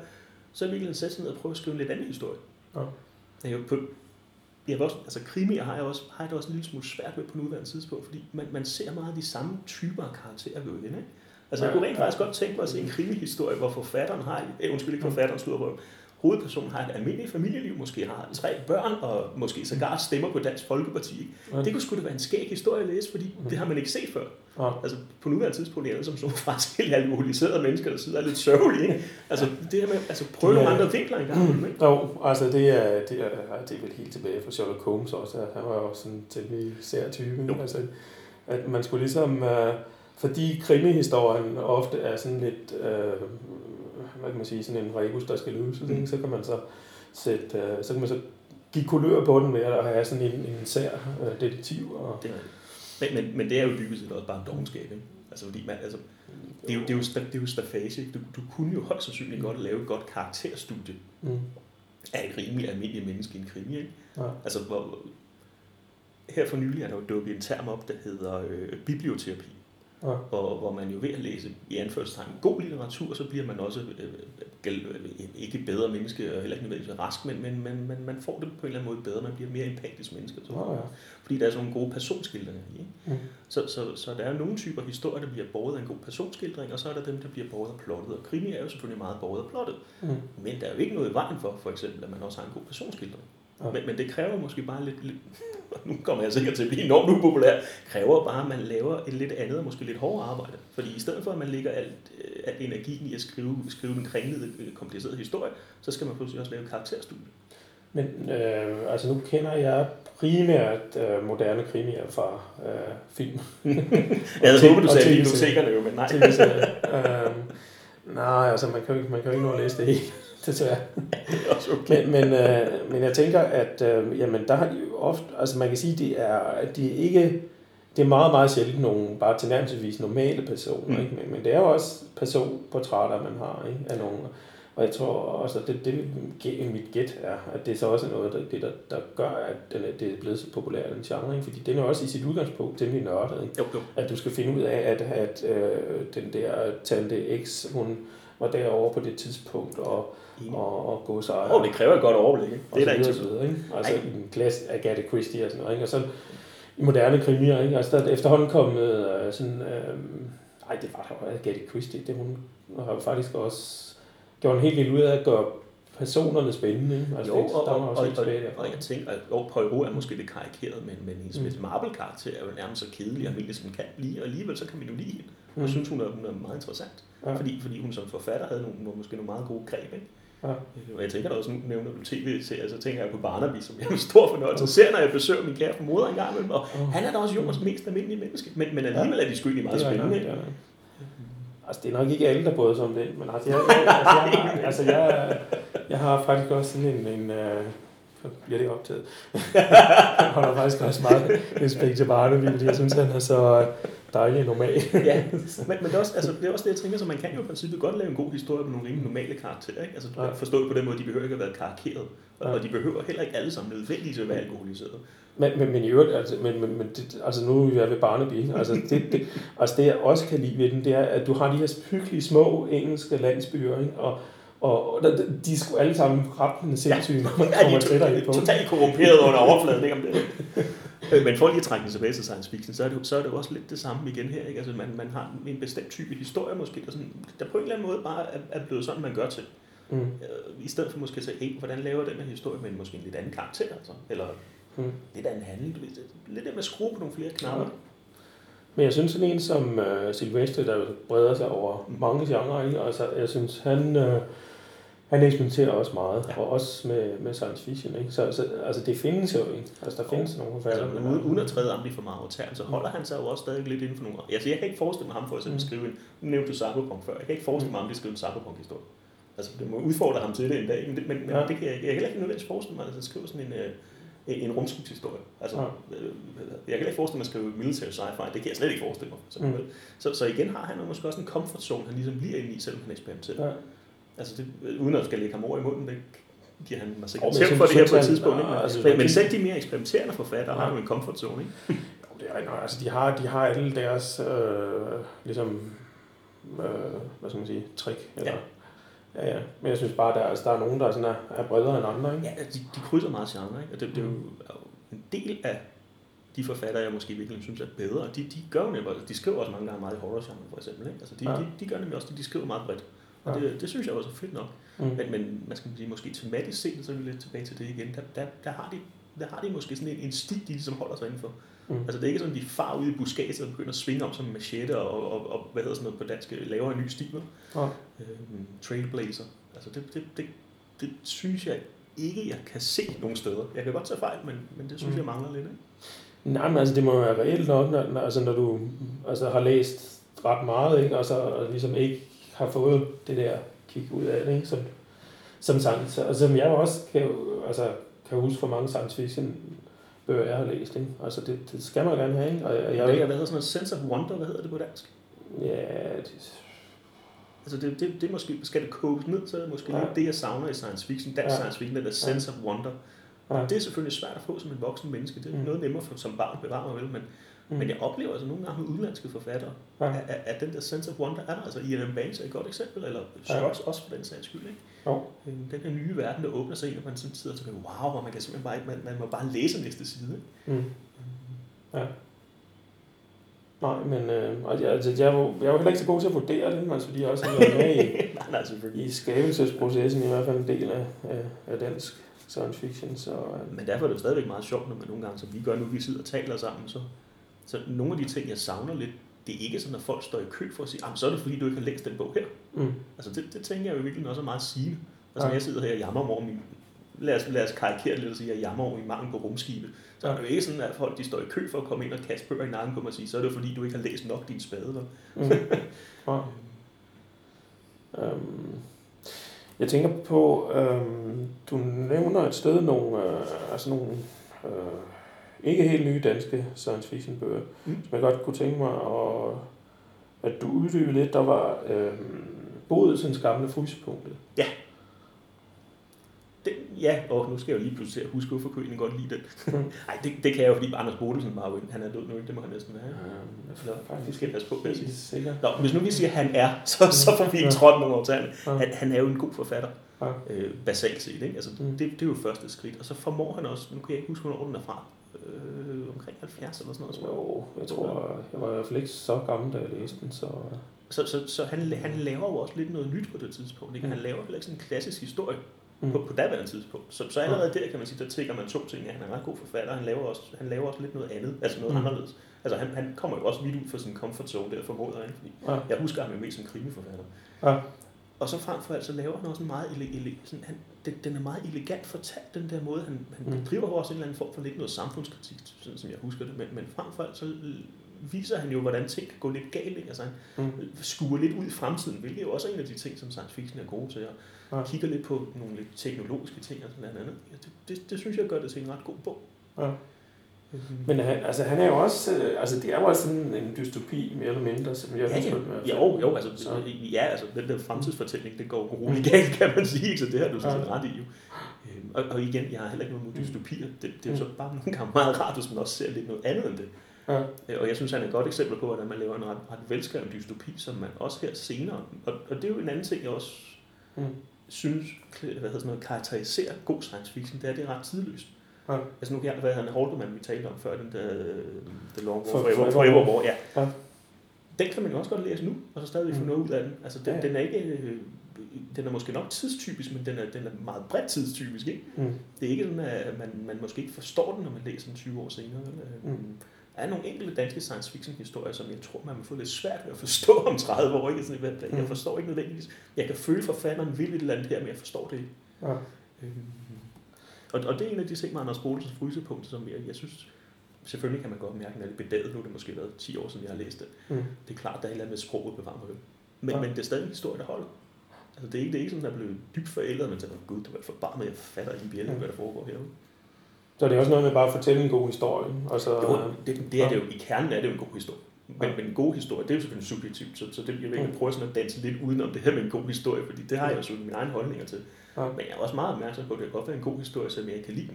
så er virkelig sætte sig ned og prøve at skrive en lidt anden historie. Ja. Jeg, jo på, jeg vil også, altså krimier har jeg også, har jeg det også en lille smule svært ved på nuværende tidspunkt, fordi man, man ser meget af de samme typer af karakterer ved ikke? Altså jeg Ja, kunne rent ja. faktisk godt tænke mig at se en krimihistorie, hvor forfatteren har, eh, undskyld ikke forfatteren, slutter på, hovedpersonen har et almindeligt familieliv, måske har tre børn, og måske sågar stemmer på Dansk Folkeparti. Ja. Det kunne sgu da være en skæg historie at læse, fordi Mm. det har man ikke set før. Ja. Altså på nuværende tidspunkt er det som sådan faktisk helt alkoholiserede mennesker, der sidder er lidt sørgelige. Ikke? Altså det her med altså, prøve nogle andre vinkler engang. ikke? Jo, altså det er, det er, det er vel helt tilbage fra Sherlock Holmes også. Han var jo sådan en temmelig sær type. Jo. Altså, at man skulle ligesom, øh, fordi krimihistorien ofte er sådan lidt, øh, hvad kan man sige, sådan en rebus, der skal løses, Mm. så kan man så sætte, øh, så kan man så give kulør på den ved at have sådan en, en sær øh, detektiv. Og, Det men, men, men det er jo dybest set også bare dogenskab. Ikke? Altså, fordi man, altså, det, er jo, det, er jo, det er jo stafage. ikke? Du, du kunne jo højst sandsynligt godt lave et godt karakterstudie mm, af et rimelig almindeligt menneske i en krimi. Ikke? ja, Altså, hvor, her for nylig er der jo dukket en term op, der hedder øh, biblioterapi. Ja, hvor, hvor man jo ved at læse i anførselstegn god litteratur, så bliver man også øh, øh, ikke bedre menneske, og heller ikke nødvendigvis rask, men, men, men, men man får det på en eller anden måde bedre, man bliver mere empatisk menneske. Så, Nå, ja. Fordi der er sådan nogle gode personskildringer i. Ikke? Mm. Så, så, så der er nogle typer historier, der bliver båret af en god personskildring, og så er der dem, der bliver båret af plottet. Og krimi er jo selvfølgelig meget båret af plottet. mm, Men der er jo ikke noget i vejen for, for eksempel, at man også har en god personskildring. Ja. Men, men det kræver måske bare lidt, lidt nu kommer jeg sikkert til at blive enormt upopulær, kræver bare, at man laver et lidt andet og måske lidt hårdere arbejde. Fordi i stedet for, at man lægger alt, øh, alt energien i at skrive, skrive en kringlede, øh, kompliceret historie, så skal man pludselig også lave karakterstudie. Men øh, altså nu kender jeg primært øh, moderne krimier fra øh, film. Jeg havde håbet, du sagde bibliotekerne jo, men nej. øhm, nej, altså man kan jo ikke, man kan jo ikke nå at læse det hele, desværre. Det er også okay. Men, men, øh, men jeg tænker, at øh, jamen, der har de jo ofte, altså man kan sige, det er, at de er ikke, det er meget, meget sjældent nogle bare tilnærmelsesvis normale personer, Mm. ikke? Men, men det er jo også personportrætter, man har ikke? af nogle. Og jeg tror også, at det, det mit gæt er, at det så også er noget, der, det, der, der gør, at den er, det er blevet så populær, den genre. Ikke? Fordi den er også i sit udgangspunkt temmelig nørdet. Ikke? Jo, jo. at du skal finde ud af, at, at øh, den der tante X, hun var derovre på det tidspunkt, og. Og, og gå sig. Åh, det kræver et godt overblik. Ikke? og Det er der ikke til. og så videre, ikke? Altså Ej. i en klasse Agatha Christie og sådan noget, ikke? Og så i moderne krimier, ikke? Altså der er efterhånden kommet øh, sådan, øh, ej, det var der Agatha Christie, det hun har jo faktisk også gjort en hel del ud af at gøre personerne spændende, ikke? Altså, Jo, og, der og, var og, også og, og, og jeg tænker, at jo, Poirot er måske lidt karikeret, men, men hendes Mm. Marble-karakter er jo nærmest så kedelig og almindelig, som den kan blive, og alligevel så kan vi jo lide hende. Mm. Jeg synes, hun er, hun er meget interessant, Ja. fordi, fordi hun som forfatter havde nogle, måske nogle meget gode greb. Ikke? Ja. Øh, Og jeg tænker da også, nu nævner du tv-serier, så tænker jeg på Barnaby, som jeg er en stor fornøjelse at se, når jeg besøger min kære moder en gang imellem, og Åh. han er da også jordens mest almindelige menneske, men, men alligevel er de sgu egentlig meget Det spændende. nok, er nok. Altså, det er nok ikke alle, der bryder sig om det, men altså, jeg, jeg, altså, jeg, altså, jeg, jeg har faktisk også sådan en, en øh, så bliver det optaget. jeg holder faktisk også meget respekt til Barnaby, fordi jeg synes, han er så, dejlig normal. ja, men, men det, er også, altså, det er også det, jeg tænker, så man kan jo i princippet godt lave en god historie med nogle rimelig normale karakterer. Ikke? Altså, ja. forstået på den måde, de behøver ikke at være karikeret. Og, ja. og de behøver heller ikke alle sammen nødvendigvis at være alkoholiseret. Men, men, men i øvrigt, altså, men, men, men det, altså nu er jeg ved Barnaby, altså det, det, altså det jeg også kan lide ved den, det er, at du har de her hyggelige små engelske landsbyer, ikke? og og de er sgu alle sammen rappende sindssyge, når man kommer tættere på. Totalt korrumperet under overfladen, ikke om det. Øh, men for lige at trække den tilbage til science fiction, så er det, så er det jo også lidt det samme igen her. Ikke? Altså man, man har en bestemt type historie måske, der, sådan, der på en eller anden måde bare er, er blevet sådan, man gør til. Mm. Øh, I stedet for måske at se, hey, hvordan laver den her historie med en måske en lidt anden karakter, altså, eller mm. lidt anden handling. Du ved, lidt det med at skrue på nogle flere knapper. Ja. Men jeg synes sådan en som uh, Sylvester, der breder sig over mange genrer, ikke? Altså, jeg synes, han, uh, han eksperimenterer også meget, ja. og også med, med science fiction. Ikke? Så, så altså, det findes jo ikke. Altså, der findes nogle forfattere. Altså, uden, uden at træde Amdi for meget over så holder han sig jo også stadig lidt inden for nogle... Altså, jeg kan ikke forestille mig ham for at mm. skrive en... Nu nævnte du Cyberpunk før. Jeg kan ikke forestille mig, mm. ham at skrive en Cyberpunk-historie. Altså, det må udfordre ham til det en dag, men, det, men, ja. men det kan jeg, jeg kan heller ikke nødvendigvis forestille mig, at han skriver sådan en, øh, en, en rumskibshistorie. Altså, ja. Øh, jeg kan ikke forestille mig at skrive military sci-fi, det kan jeg slet ikke forestille mig. Så, mm. så, så igen har han måske også en comfort zone, han ligesom bliver inde i, selvom han eksperimenterer. Ja. Altså, det, uden at skal lægge ham over i munden, det giver han mig sikkert selv for det her på et tidspunkt. Ikke? Altså, men, men selv de mere eksperimenterende forfattere ja. har jo en comfort zone, ikke? jo, det er ikke altså, de har, de har alle deres, øh, ligesom, øh, hvad skal man sige, trick, eller, ja. Ja, ja. Men jeg synes bare, der, altså, der er nogen, der er, sådan er, er bredere end andre. Ikke? Ja, de, de krydser meget genre. Ikke? Og det, det er, jo, en del af de forfattere, jeg måske virkelig synes er bedre. De, de gør jo nemlig, de skriver også mange gange meget i horror for eksempel. Ikke? Altså, de, ja. de, de, gør nemlig også, de skriver meget bredt. Og det, det synes jeg også er fedt nok. Mm. Men, men man skal sige, måske tematisk set, så er vi lidt tilbage til det igen, der, der, der, har, de, der har de måske sådan en, en stil, de ligesom holder sig indenfor. Mm. Altså det er ikke sådan, de far ude i buskaget og begynder at svinge om som machete og, og, og, hvad hedder sådan noget på dansk, laver en ny stil. Ja. Øhm, trailblazer. Altså det, det, det, det, synes jeg ikke, jeg kan se nogen steder. Jeg kan godt tage fejl, men, men det synes mm. jeg mangler lidt. Ikke? Nej, men altså det må være reelt nok, når, når, altså, når du altså, har læst ret meget, ikke? Og så og ligesom ikke har fået det der kig ud af det, ikke? Som, som, science, altså, som jeg også kan, altså, kan huske for mange science fiction bøger, jeg har læst. Ikke? Altså, det, det skal man gerne have. Ikke? Og jeg, jeg, det er, hvad hedder sådan noget sense of wonder, hvad hedder det på dansk? Ja, det, Altså det, det, det måske, skal det koges ned, så er det måske ja. det, jeg savner i science fiction, dansk ja. science fiction, eller sense ja. of wonder. Ja. Det er selvfølgelig svært at få som en voksen menneske. Det er mm. noget nemmere for, som barn bevare mig vel, men Mm. Men jeg oplever altså nogle gange med udenlandske forfattere, ja. at, at, den der sense of wonder er der. Altså Ian Banks er et godt eksempel, eller Shorts ja. også for den sags skyld. Ikke? Jo. Øhm, den her nye verden, der åbner sig ind, og man sådan sidder og tænker, wow, og man kan simpelthen bare, man, man må bare læse næste side. Ikke? Mm. Ja. Nej, men øh, altså, jeg, er jo, jeg jo heller ikke så god til at vurdere det, altså, fordi jeg også har været med i, nej, nej, i skabelsesprocessen, i hvert fald en del af, af, af dansk science fiction. Så, øh. Men derfor er det jo stadigvæk meget sjovt, når man nogle gange, som vi gør nu, vi sidder og taler sammen, så så nogle af de ting, jeg savner lidt, det er ikke sådan, at folk står i kø for at sige, så er det fordi, du ikke har læst den bog her. Mm. Altså det, det tænker jeg jo virkelig også er meget sigende. Altså ja. når jeg sidder her og jammer over min, lad os, lad os karikere lidt og sige, at jeg jammer over min mangel på rumskibe. Så er det jo ikke sådan, at folk de står i kø for at komme ind og kaste bøger i nakken på mig og sige, så er det fordi, du ikke har læst nok din spade. Mm. ja. um, jeg tænker på, um, du nævner et sted nogle, uh, altså nogle uh, ikke helt nye danske science fiction bøger, mm. som jeg godt kunne tænke mig at, at du uddybe lidt. Der var øh, Bodelsen gamle frysepunktet. Ja. Det, ja, og nu skal jeg jo lige pludselig huske, hvorfor kunne jeg godt lide den. Nej, mm. det, det kan jeg jo, fordi Anders Bodelsen bare jo Han er død nu, ikke? Det må han næsten være. Ja, Nå, faktisk skal passe på, jeg siger. Nå, hvis nu vi siger, at han er, så, så får vi ikke trådt nogle år Han, han er jo en god forfatter. Ja. Øh, basalt set, ikke? Altså, mm. det, det, er jo første skridt. Og så formår han også, nu kan jeg ikke huske, hvornår den er fra, øh, omkring 70 eller sådan noget, tror jeg. Jo, jeg tror, jeg var i hvert fald ikke så gammel, da jeg læste den, så... Så, så, så han, han laver jo også lidt noget nyt på det tidspunkt. Ikke? Mm. Han laver heller ikke sådan en klassisk historie mm. på, på daværende tidspunkt. Så, så allerede der kan man sige, der tænker man to ting. Ja, han er en ret god forfatter, han laver også, han laver også lidt noget andet, altså noget mm. anderledes. Altså han, han kommer jo også vidt ud fra sin comfort zone der, formoder jeg. Fordi ja. Jeg husker ham jo mest som krimiforfatter. Ja. Og så frem for alt, så laver han også en meget, ele, ele, sådan, han, den, den er meget elegant fortalt, den der måde. Han, han mm. driver også en eller anden form for lidt noget samfundskritik, sådan som jeg husker det. Men, men frem for alt, så viser han jo, hvordan ting kan gå lidt galt. Ikke? Altså han mm. skuer lidt ud i fremtiden, hvilket er jo også en af de ting, som science fiction er gode til. At ja. kigge lidt på nogle lidt teknologiske ting og sådan noget andet. Ja, det, det, det, synes jeg gør det til en ret god bog. Ja. Men han, altså, han er jo også, øh, altså det er jo også sådan en dystopi, mere eller mindre, som jeg Ja, ja. fald. Jo, jo, altså, Så, ja, altså den der fremtidsfortælling, det går roligt galt, kan man sige, så det har du sådan set ret i jo. Øhm, Og, og igen, jeg har heller ikke noget mod dystopier. Det, det er jo så bare nogle gange meget rart, hvis man også ser lidt noget andet end det. ja, Øh, Og jeg synes, han er et godt eksempel på, hvordan man laver en ret, ret velskrevet dystopi, som man også her senere, og, og det er jo en anden ting, jeg også mm, synes, hvad hedder sådan noget, karakteriserer god science fiction, det er, det er ret tidløst. Ja, Altså nu kan jeg, hvad han Haldeman, vi talte om før, den der øh, The Long War, For- Forever, Forever War. Ja. Ja. Den kan man jo også godt læse nu, og så stadig få Mm. noget ud af den. Altså den, Ja. den er ikke, øh, den er måske nok tidstypisk, men den er, den er meget bredt tidstypisk, ikke? mm, Det er ikke sådan, at man, man måske ikke forstår den, når man læser den 20 år senere. Vel? Mm. Der er nogle enkelte danske science fiction historier, som jeg tror, man vil få lidt svært ved at forstå om 30 år. Ikke? Sådan, hvad- jeg Mm. forstår ikke nødvendigvis. Jeg kan føle, forfatteren vil et eller andet her, men jeg forstår det ikke. ja, Øhm, Og, og det er en af de ting med Anders Bolsens frysepunkt, som jeg, jeg synes, selvfølgelig kan man godt mærke, at den er lidt bedaget. Nu det måske været 10 år siden, jeg har læst det. mm, Det er klart, der er et eller andet med sproget bevarer mig. Men, Ja. men det er stadig en historie, der holder. Altså, det er ikke, det er ikke sådan, at jeg blevet dybt forældet, men tænker, gud, det var forbarmet, jeg fatter ikke en bjælle, Ja. hvad der foregår herude. Så det er også noget med bare at fortælle en god historie. Og så, Jo, det, det er Ja. det jo. I kernen er det jo en god historie. Men, Ja. men en god historie, det er jo selvfølgelig subjektivt, så, så det, jeg vil ikke Mm. prøve sådan at danse lidt udenom det her med en god historie, fordi det har jeg jo sådan mine egne holdninger til. Ja. Men jeg er også meget opmærksom på, at det kan godt være en god historie, som jeg kan lide.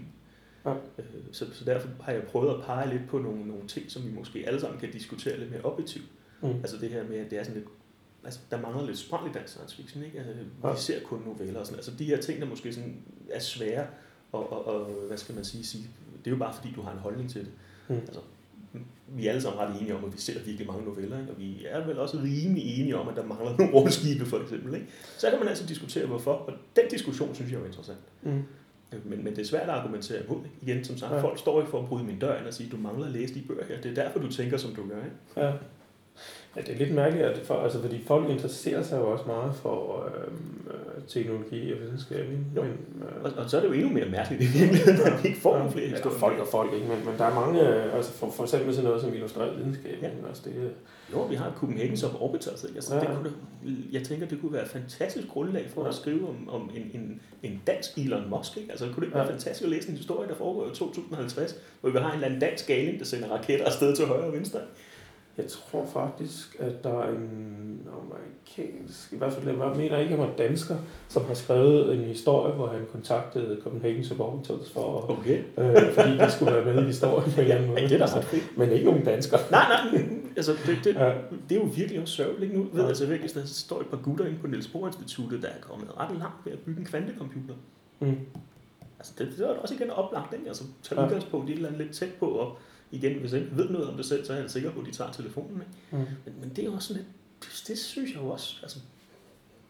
Ja. Øh, Så, så derfor har jeg prøvet at pege lidt på nogle, nogle ting, som vi måske alle sammen kan diskutere lidt mere objektivt. Mm. Altså det her med, at det er sådan lidt, altså der mangler lidt sprænd i dansk science fiction, ikke? Altså, Ja. vi ser kun noveller og sådan Altså de her ting, der måske sådan er svære, og, og, og hvad skal man sige, sige, det er jo bare fordi, du har en holdning til det. Mm. Altså, vi alle sammen ret enige om, at vi ser virkelig mange noveller, ikke? og vi er vel også rimelig enige om, at der mangler nogle rumskibe for eksempel. Ikke? Så kan man altså diskutere, hvorfor, og den diskussion synes jeg er interessant. Mm, Øh, Men, men det er svært at argumentere imod. Igen, som sagt, ja. folk står ikke for at bryde min dør ind og sige, du mangler at læse de bøger her. Det er derfor, du tænker, som du gør. Ikke? ja. Ja, det er lidt mærkeligt, at for, altså, fordi folk interesserer sig jo også meget for øhm, øh, teknologi og videnskab. Jo. Men, øh, Og, og, så er det jo endnu mere mærkeligt i virkeligheden, at vi ikke får nogle flere historier. folk og folk, ikke? Men, men der er mange, øh, altså for, for eksempel sådan noget som illustreret videnskab. Ja. ikke? Altså, det, Jo, vi har Copenhagen som Orbiters. Ikke? Altså, Ja. ja. det kunne, jeg tænker, det kunne være et fantastisk grundlag for Ja. at skrive om, om en, en, en dansk Elon Musk. Ikke? Altså, kunne det ikke være Ja. fantastisk at læse en historie, der foregår i 2050, hvor vi har en eller anden dansk galing, der sender raketter afsted til højre og venstre? Jeg tror faktisk, at der er en amerikansk, i hvert fald jeg mener ikke, at han var dansker, som har skrevet en historie, hvor han kontaktede Copenhagen Suborbitals for, Okay. øh, fordi de skulle være med i historien på en eller anden måde. Ja, det er da ret fedt. Men ikke nogen danskere. Nej, nej, altså, det, det, Ja. det er jo virkelig også sørgeligt ikke nu. Ved, Ja. altså, virkelig, der står et par gutter inde på Niels Bohr Instituttet, der er kommet ret langt ved at bygge en kvantecomputer. Mm. Altså, det, det er også igen oplagt, ikke? Altså, tage ja. udgangspunkt i et eller andet lidt tæt på, og igen, hvis jeg ikke ved noget om det selv, så er jeg sikker på, at de tager telefonen, ikke? Mm. Men, men det er også sådan lidt, det synes jeg jo også, altså,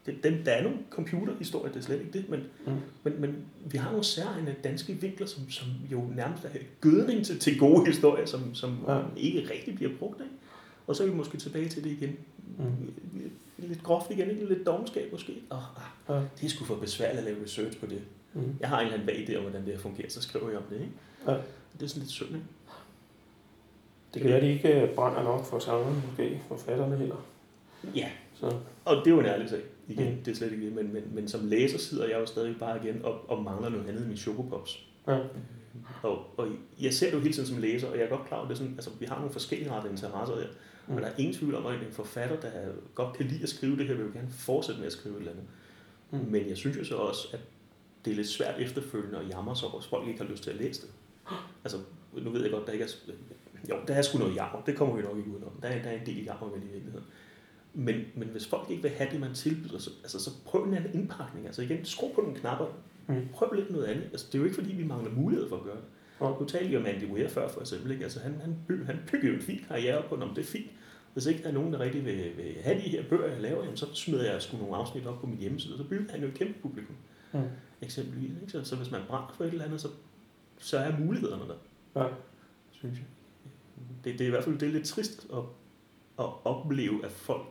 det, den, der er nogle computerhistorier, det er slet ikke det, men, Mm. men, men vi har nogle særegne danske vinkler, som, som jo nærmest er gødning til, til gode historier, som, som Ja. ikke rigtig bliver brugt, ikke? Og så er vi måske tilbage til det igen. Mm. Lidt groft igen, ikke? Lidt dogenskab måske. Oh, ah, Ja. det er sgu for besværligt at lave research på det. Mm. Jeg har en eller anden vag idé om, hvordan det her fungerer, så skriver jeg om det, ikke? Ja. Det er sådan lidt synd, ikke? Det kan være, de ikke øh, brænder nok for sangerne, måske forfatterne heller. Ja, Så, og det er jo en ærlig sag. Igen, Mm. det er slet ikke det. Men, men, men som læser sidder jeg jo stadig bare igen og, og mangler noget andet end min chokopops. ja. Og, og jeg ser det jo hele tiden som læser, og jeg er godt klar over, det sådan, altså, vi har nogle forskellige rette interesser her. Mm. Men der er ingen tvivl om, at en forfatter, der godt kan lide at skrive det her, vil jo gerne fortsætte med at skrive et eller andet. Mm. Men jeg synes jo så også, at det er lidt svært efterfølgende at jamre sig over, hvis folk ikke har lyst til at læse det. Altså, nu ved jeg godt, der ikke er... Jo, der er sgu noget jammer. Det kommer vi nok ikke udenom. Der er, der er en del det i virkeligheden. Men, men hvis folk ikke vil have det, man tilbyder, så, altså, så prøv en anden indpakning. Altså igen, skru på nogle knapper. Mm. Prøv lidt noget andet. Altså, det er jo ikke, fordi vi mangler mulighed for at gøre det. Ja. Nu talte vi om Andy Weir før, for eksempel. Ikke? Altså, han, han, by, han bygger jo en fin karriere på, om det er fint. Hvis ikke der er nogen, der rigtig vil, vil have de her bøger, jeg laver, jamen, så smider jeg sgu nogle afsnit op på min hjemmeside, og så bygger han jo et kæmpe publikum. Mm. Eksempelvis. Ikke? Så, så hvis man brænder for et eller andet, så, så er mulighederne der, Ja. synes jeg. Det, det er i hvert fald det er lidt trist at, at opleve, at folk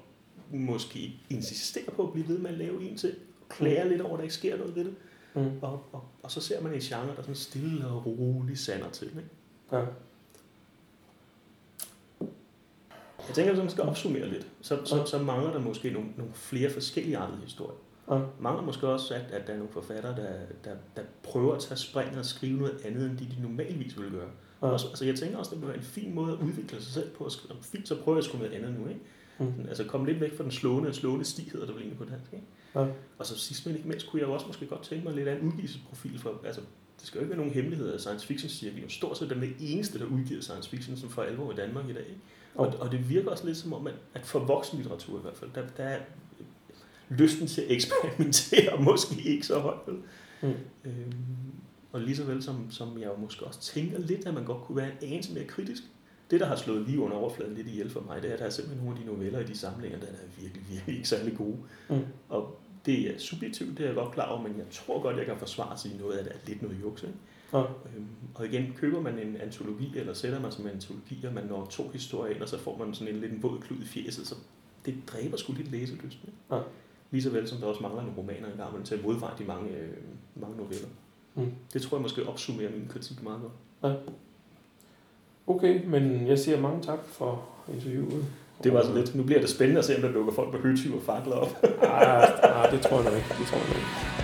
måske insisterer på at blive ved med at lave en til, klager lidt over, at der ikke sker noget ved det. Mm. Og, og, og så ser man en genre, der sådan stille og roligt sander til. Ikke? Ja. Jeg tænker, hvis man skal opsummere lidt, så, så, så mangler der måske nogle, nogle flere forskellige artede historier. Ja. Mangler måske også, at, at der er nogle forfattere, der, der, der prøver at tage springet og skrive noget andet, end de, de normalvis ville gøre. Ja. Også, altså jeg tænker også, det vil være en fin måde at udvikle sig selv på. At skrive, fint, så prøver jeg at skrive noget andet nu. Ikke? Mm. Altså komme lidt væk fra den slående, slående sti, hedder det vel egentlig på dansk. Ikke? Ja. Og så sidst men ikke mindst, kunne jeg også måske godt tænke mig lidt af en udgivelsesprofil. For, altså, det skal jo ikke være nogen hemmelighed af science fiction cirkel. Stort set den eneste, der udgiver science fiction som for alvor i Danmark i dag. Ikke? Og, og det virker også lidt som om, at, at for voksenlitteratur i hvert fald, der, der er lysten til at eksperimentere måske ikke så højt. Mm. Øhm, og lige så vel som, som jeg måske også tænker lidt, at man godt kunne være en anelse mere kritisk. Det, der har slået lige under overfladen lidt ihjel for mig, det er, at der er simpelthen nogle af de noveller i de samlinger, der er virkelig, virkelig ikke særlig gode. Mm. Og det er subjektivt, det er jeg godt klar over, men jeg tror godt, jeg kan forsvare sig i noget af det er lidt noget juks. Ikke? Ja. Øhm, og igen, køber man en antologi, eller sætter man som en antologi, og man når to historier ind, og så får man sådan en lidt en våd klud i fjeset, så det dræber sgu lidt læselysten. Ja. Lige så vel som der også mangler nogle romaner en gang til at modveje de mange, øh, mange noveller. Mm. Det tror jeg måske opsummerer min kritik meget godt. Ja. Okay, men jeg siger mange tak for interviewet. Det var så lidt. Nu bliver det spændende at se, om der dukker folk på høtyv og fakler op. nej, nej, det tror jeg ikke. Det tror jeg ikke.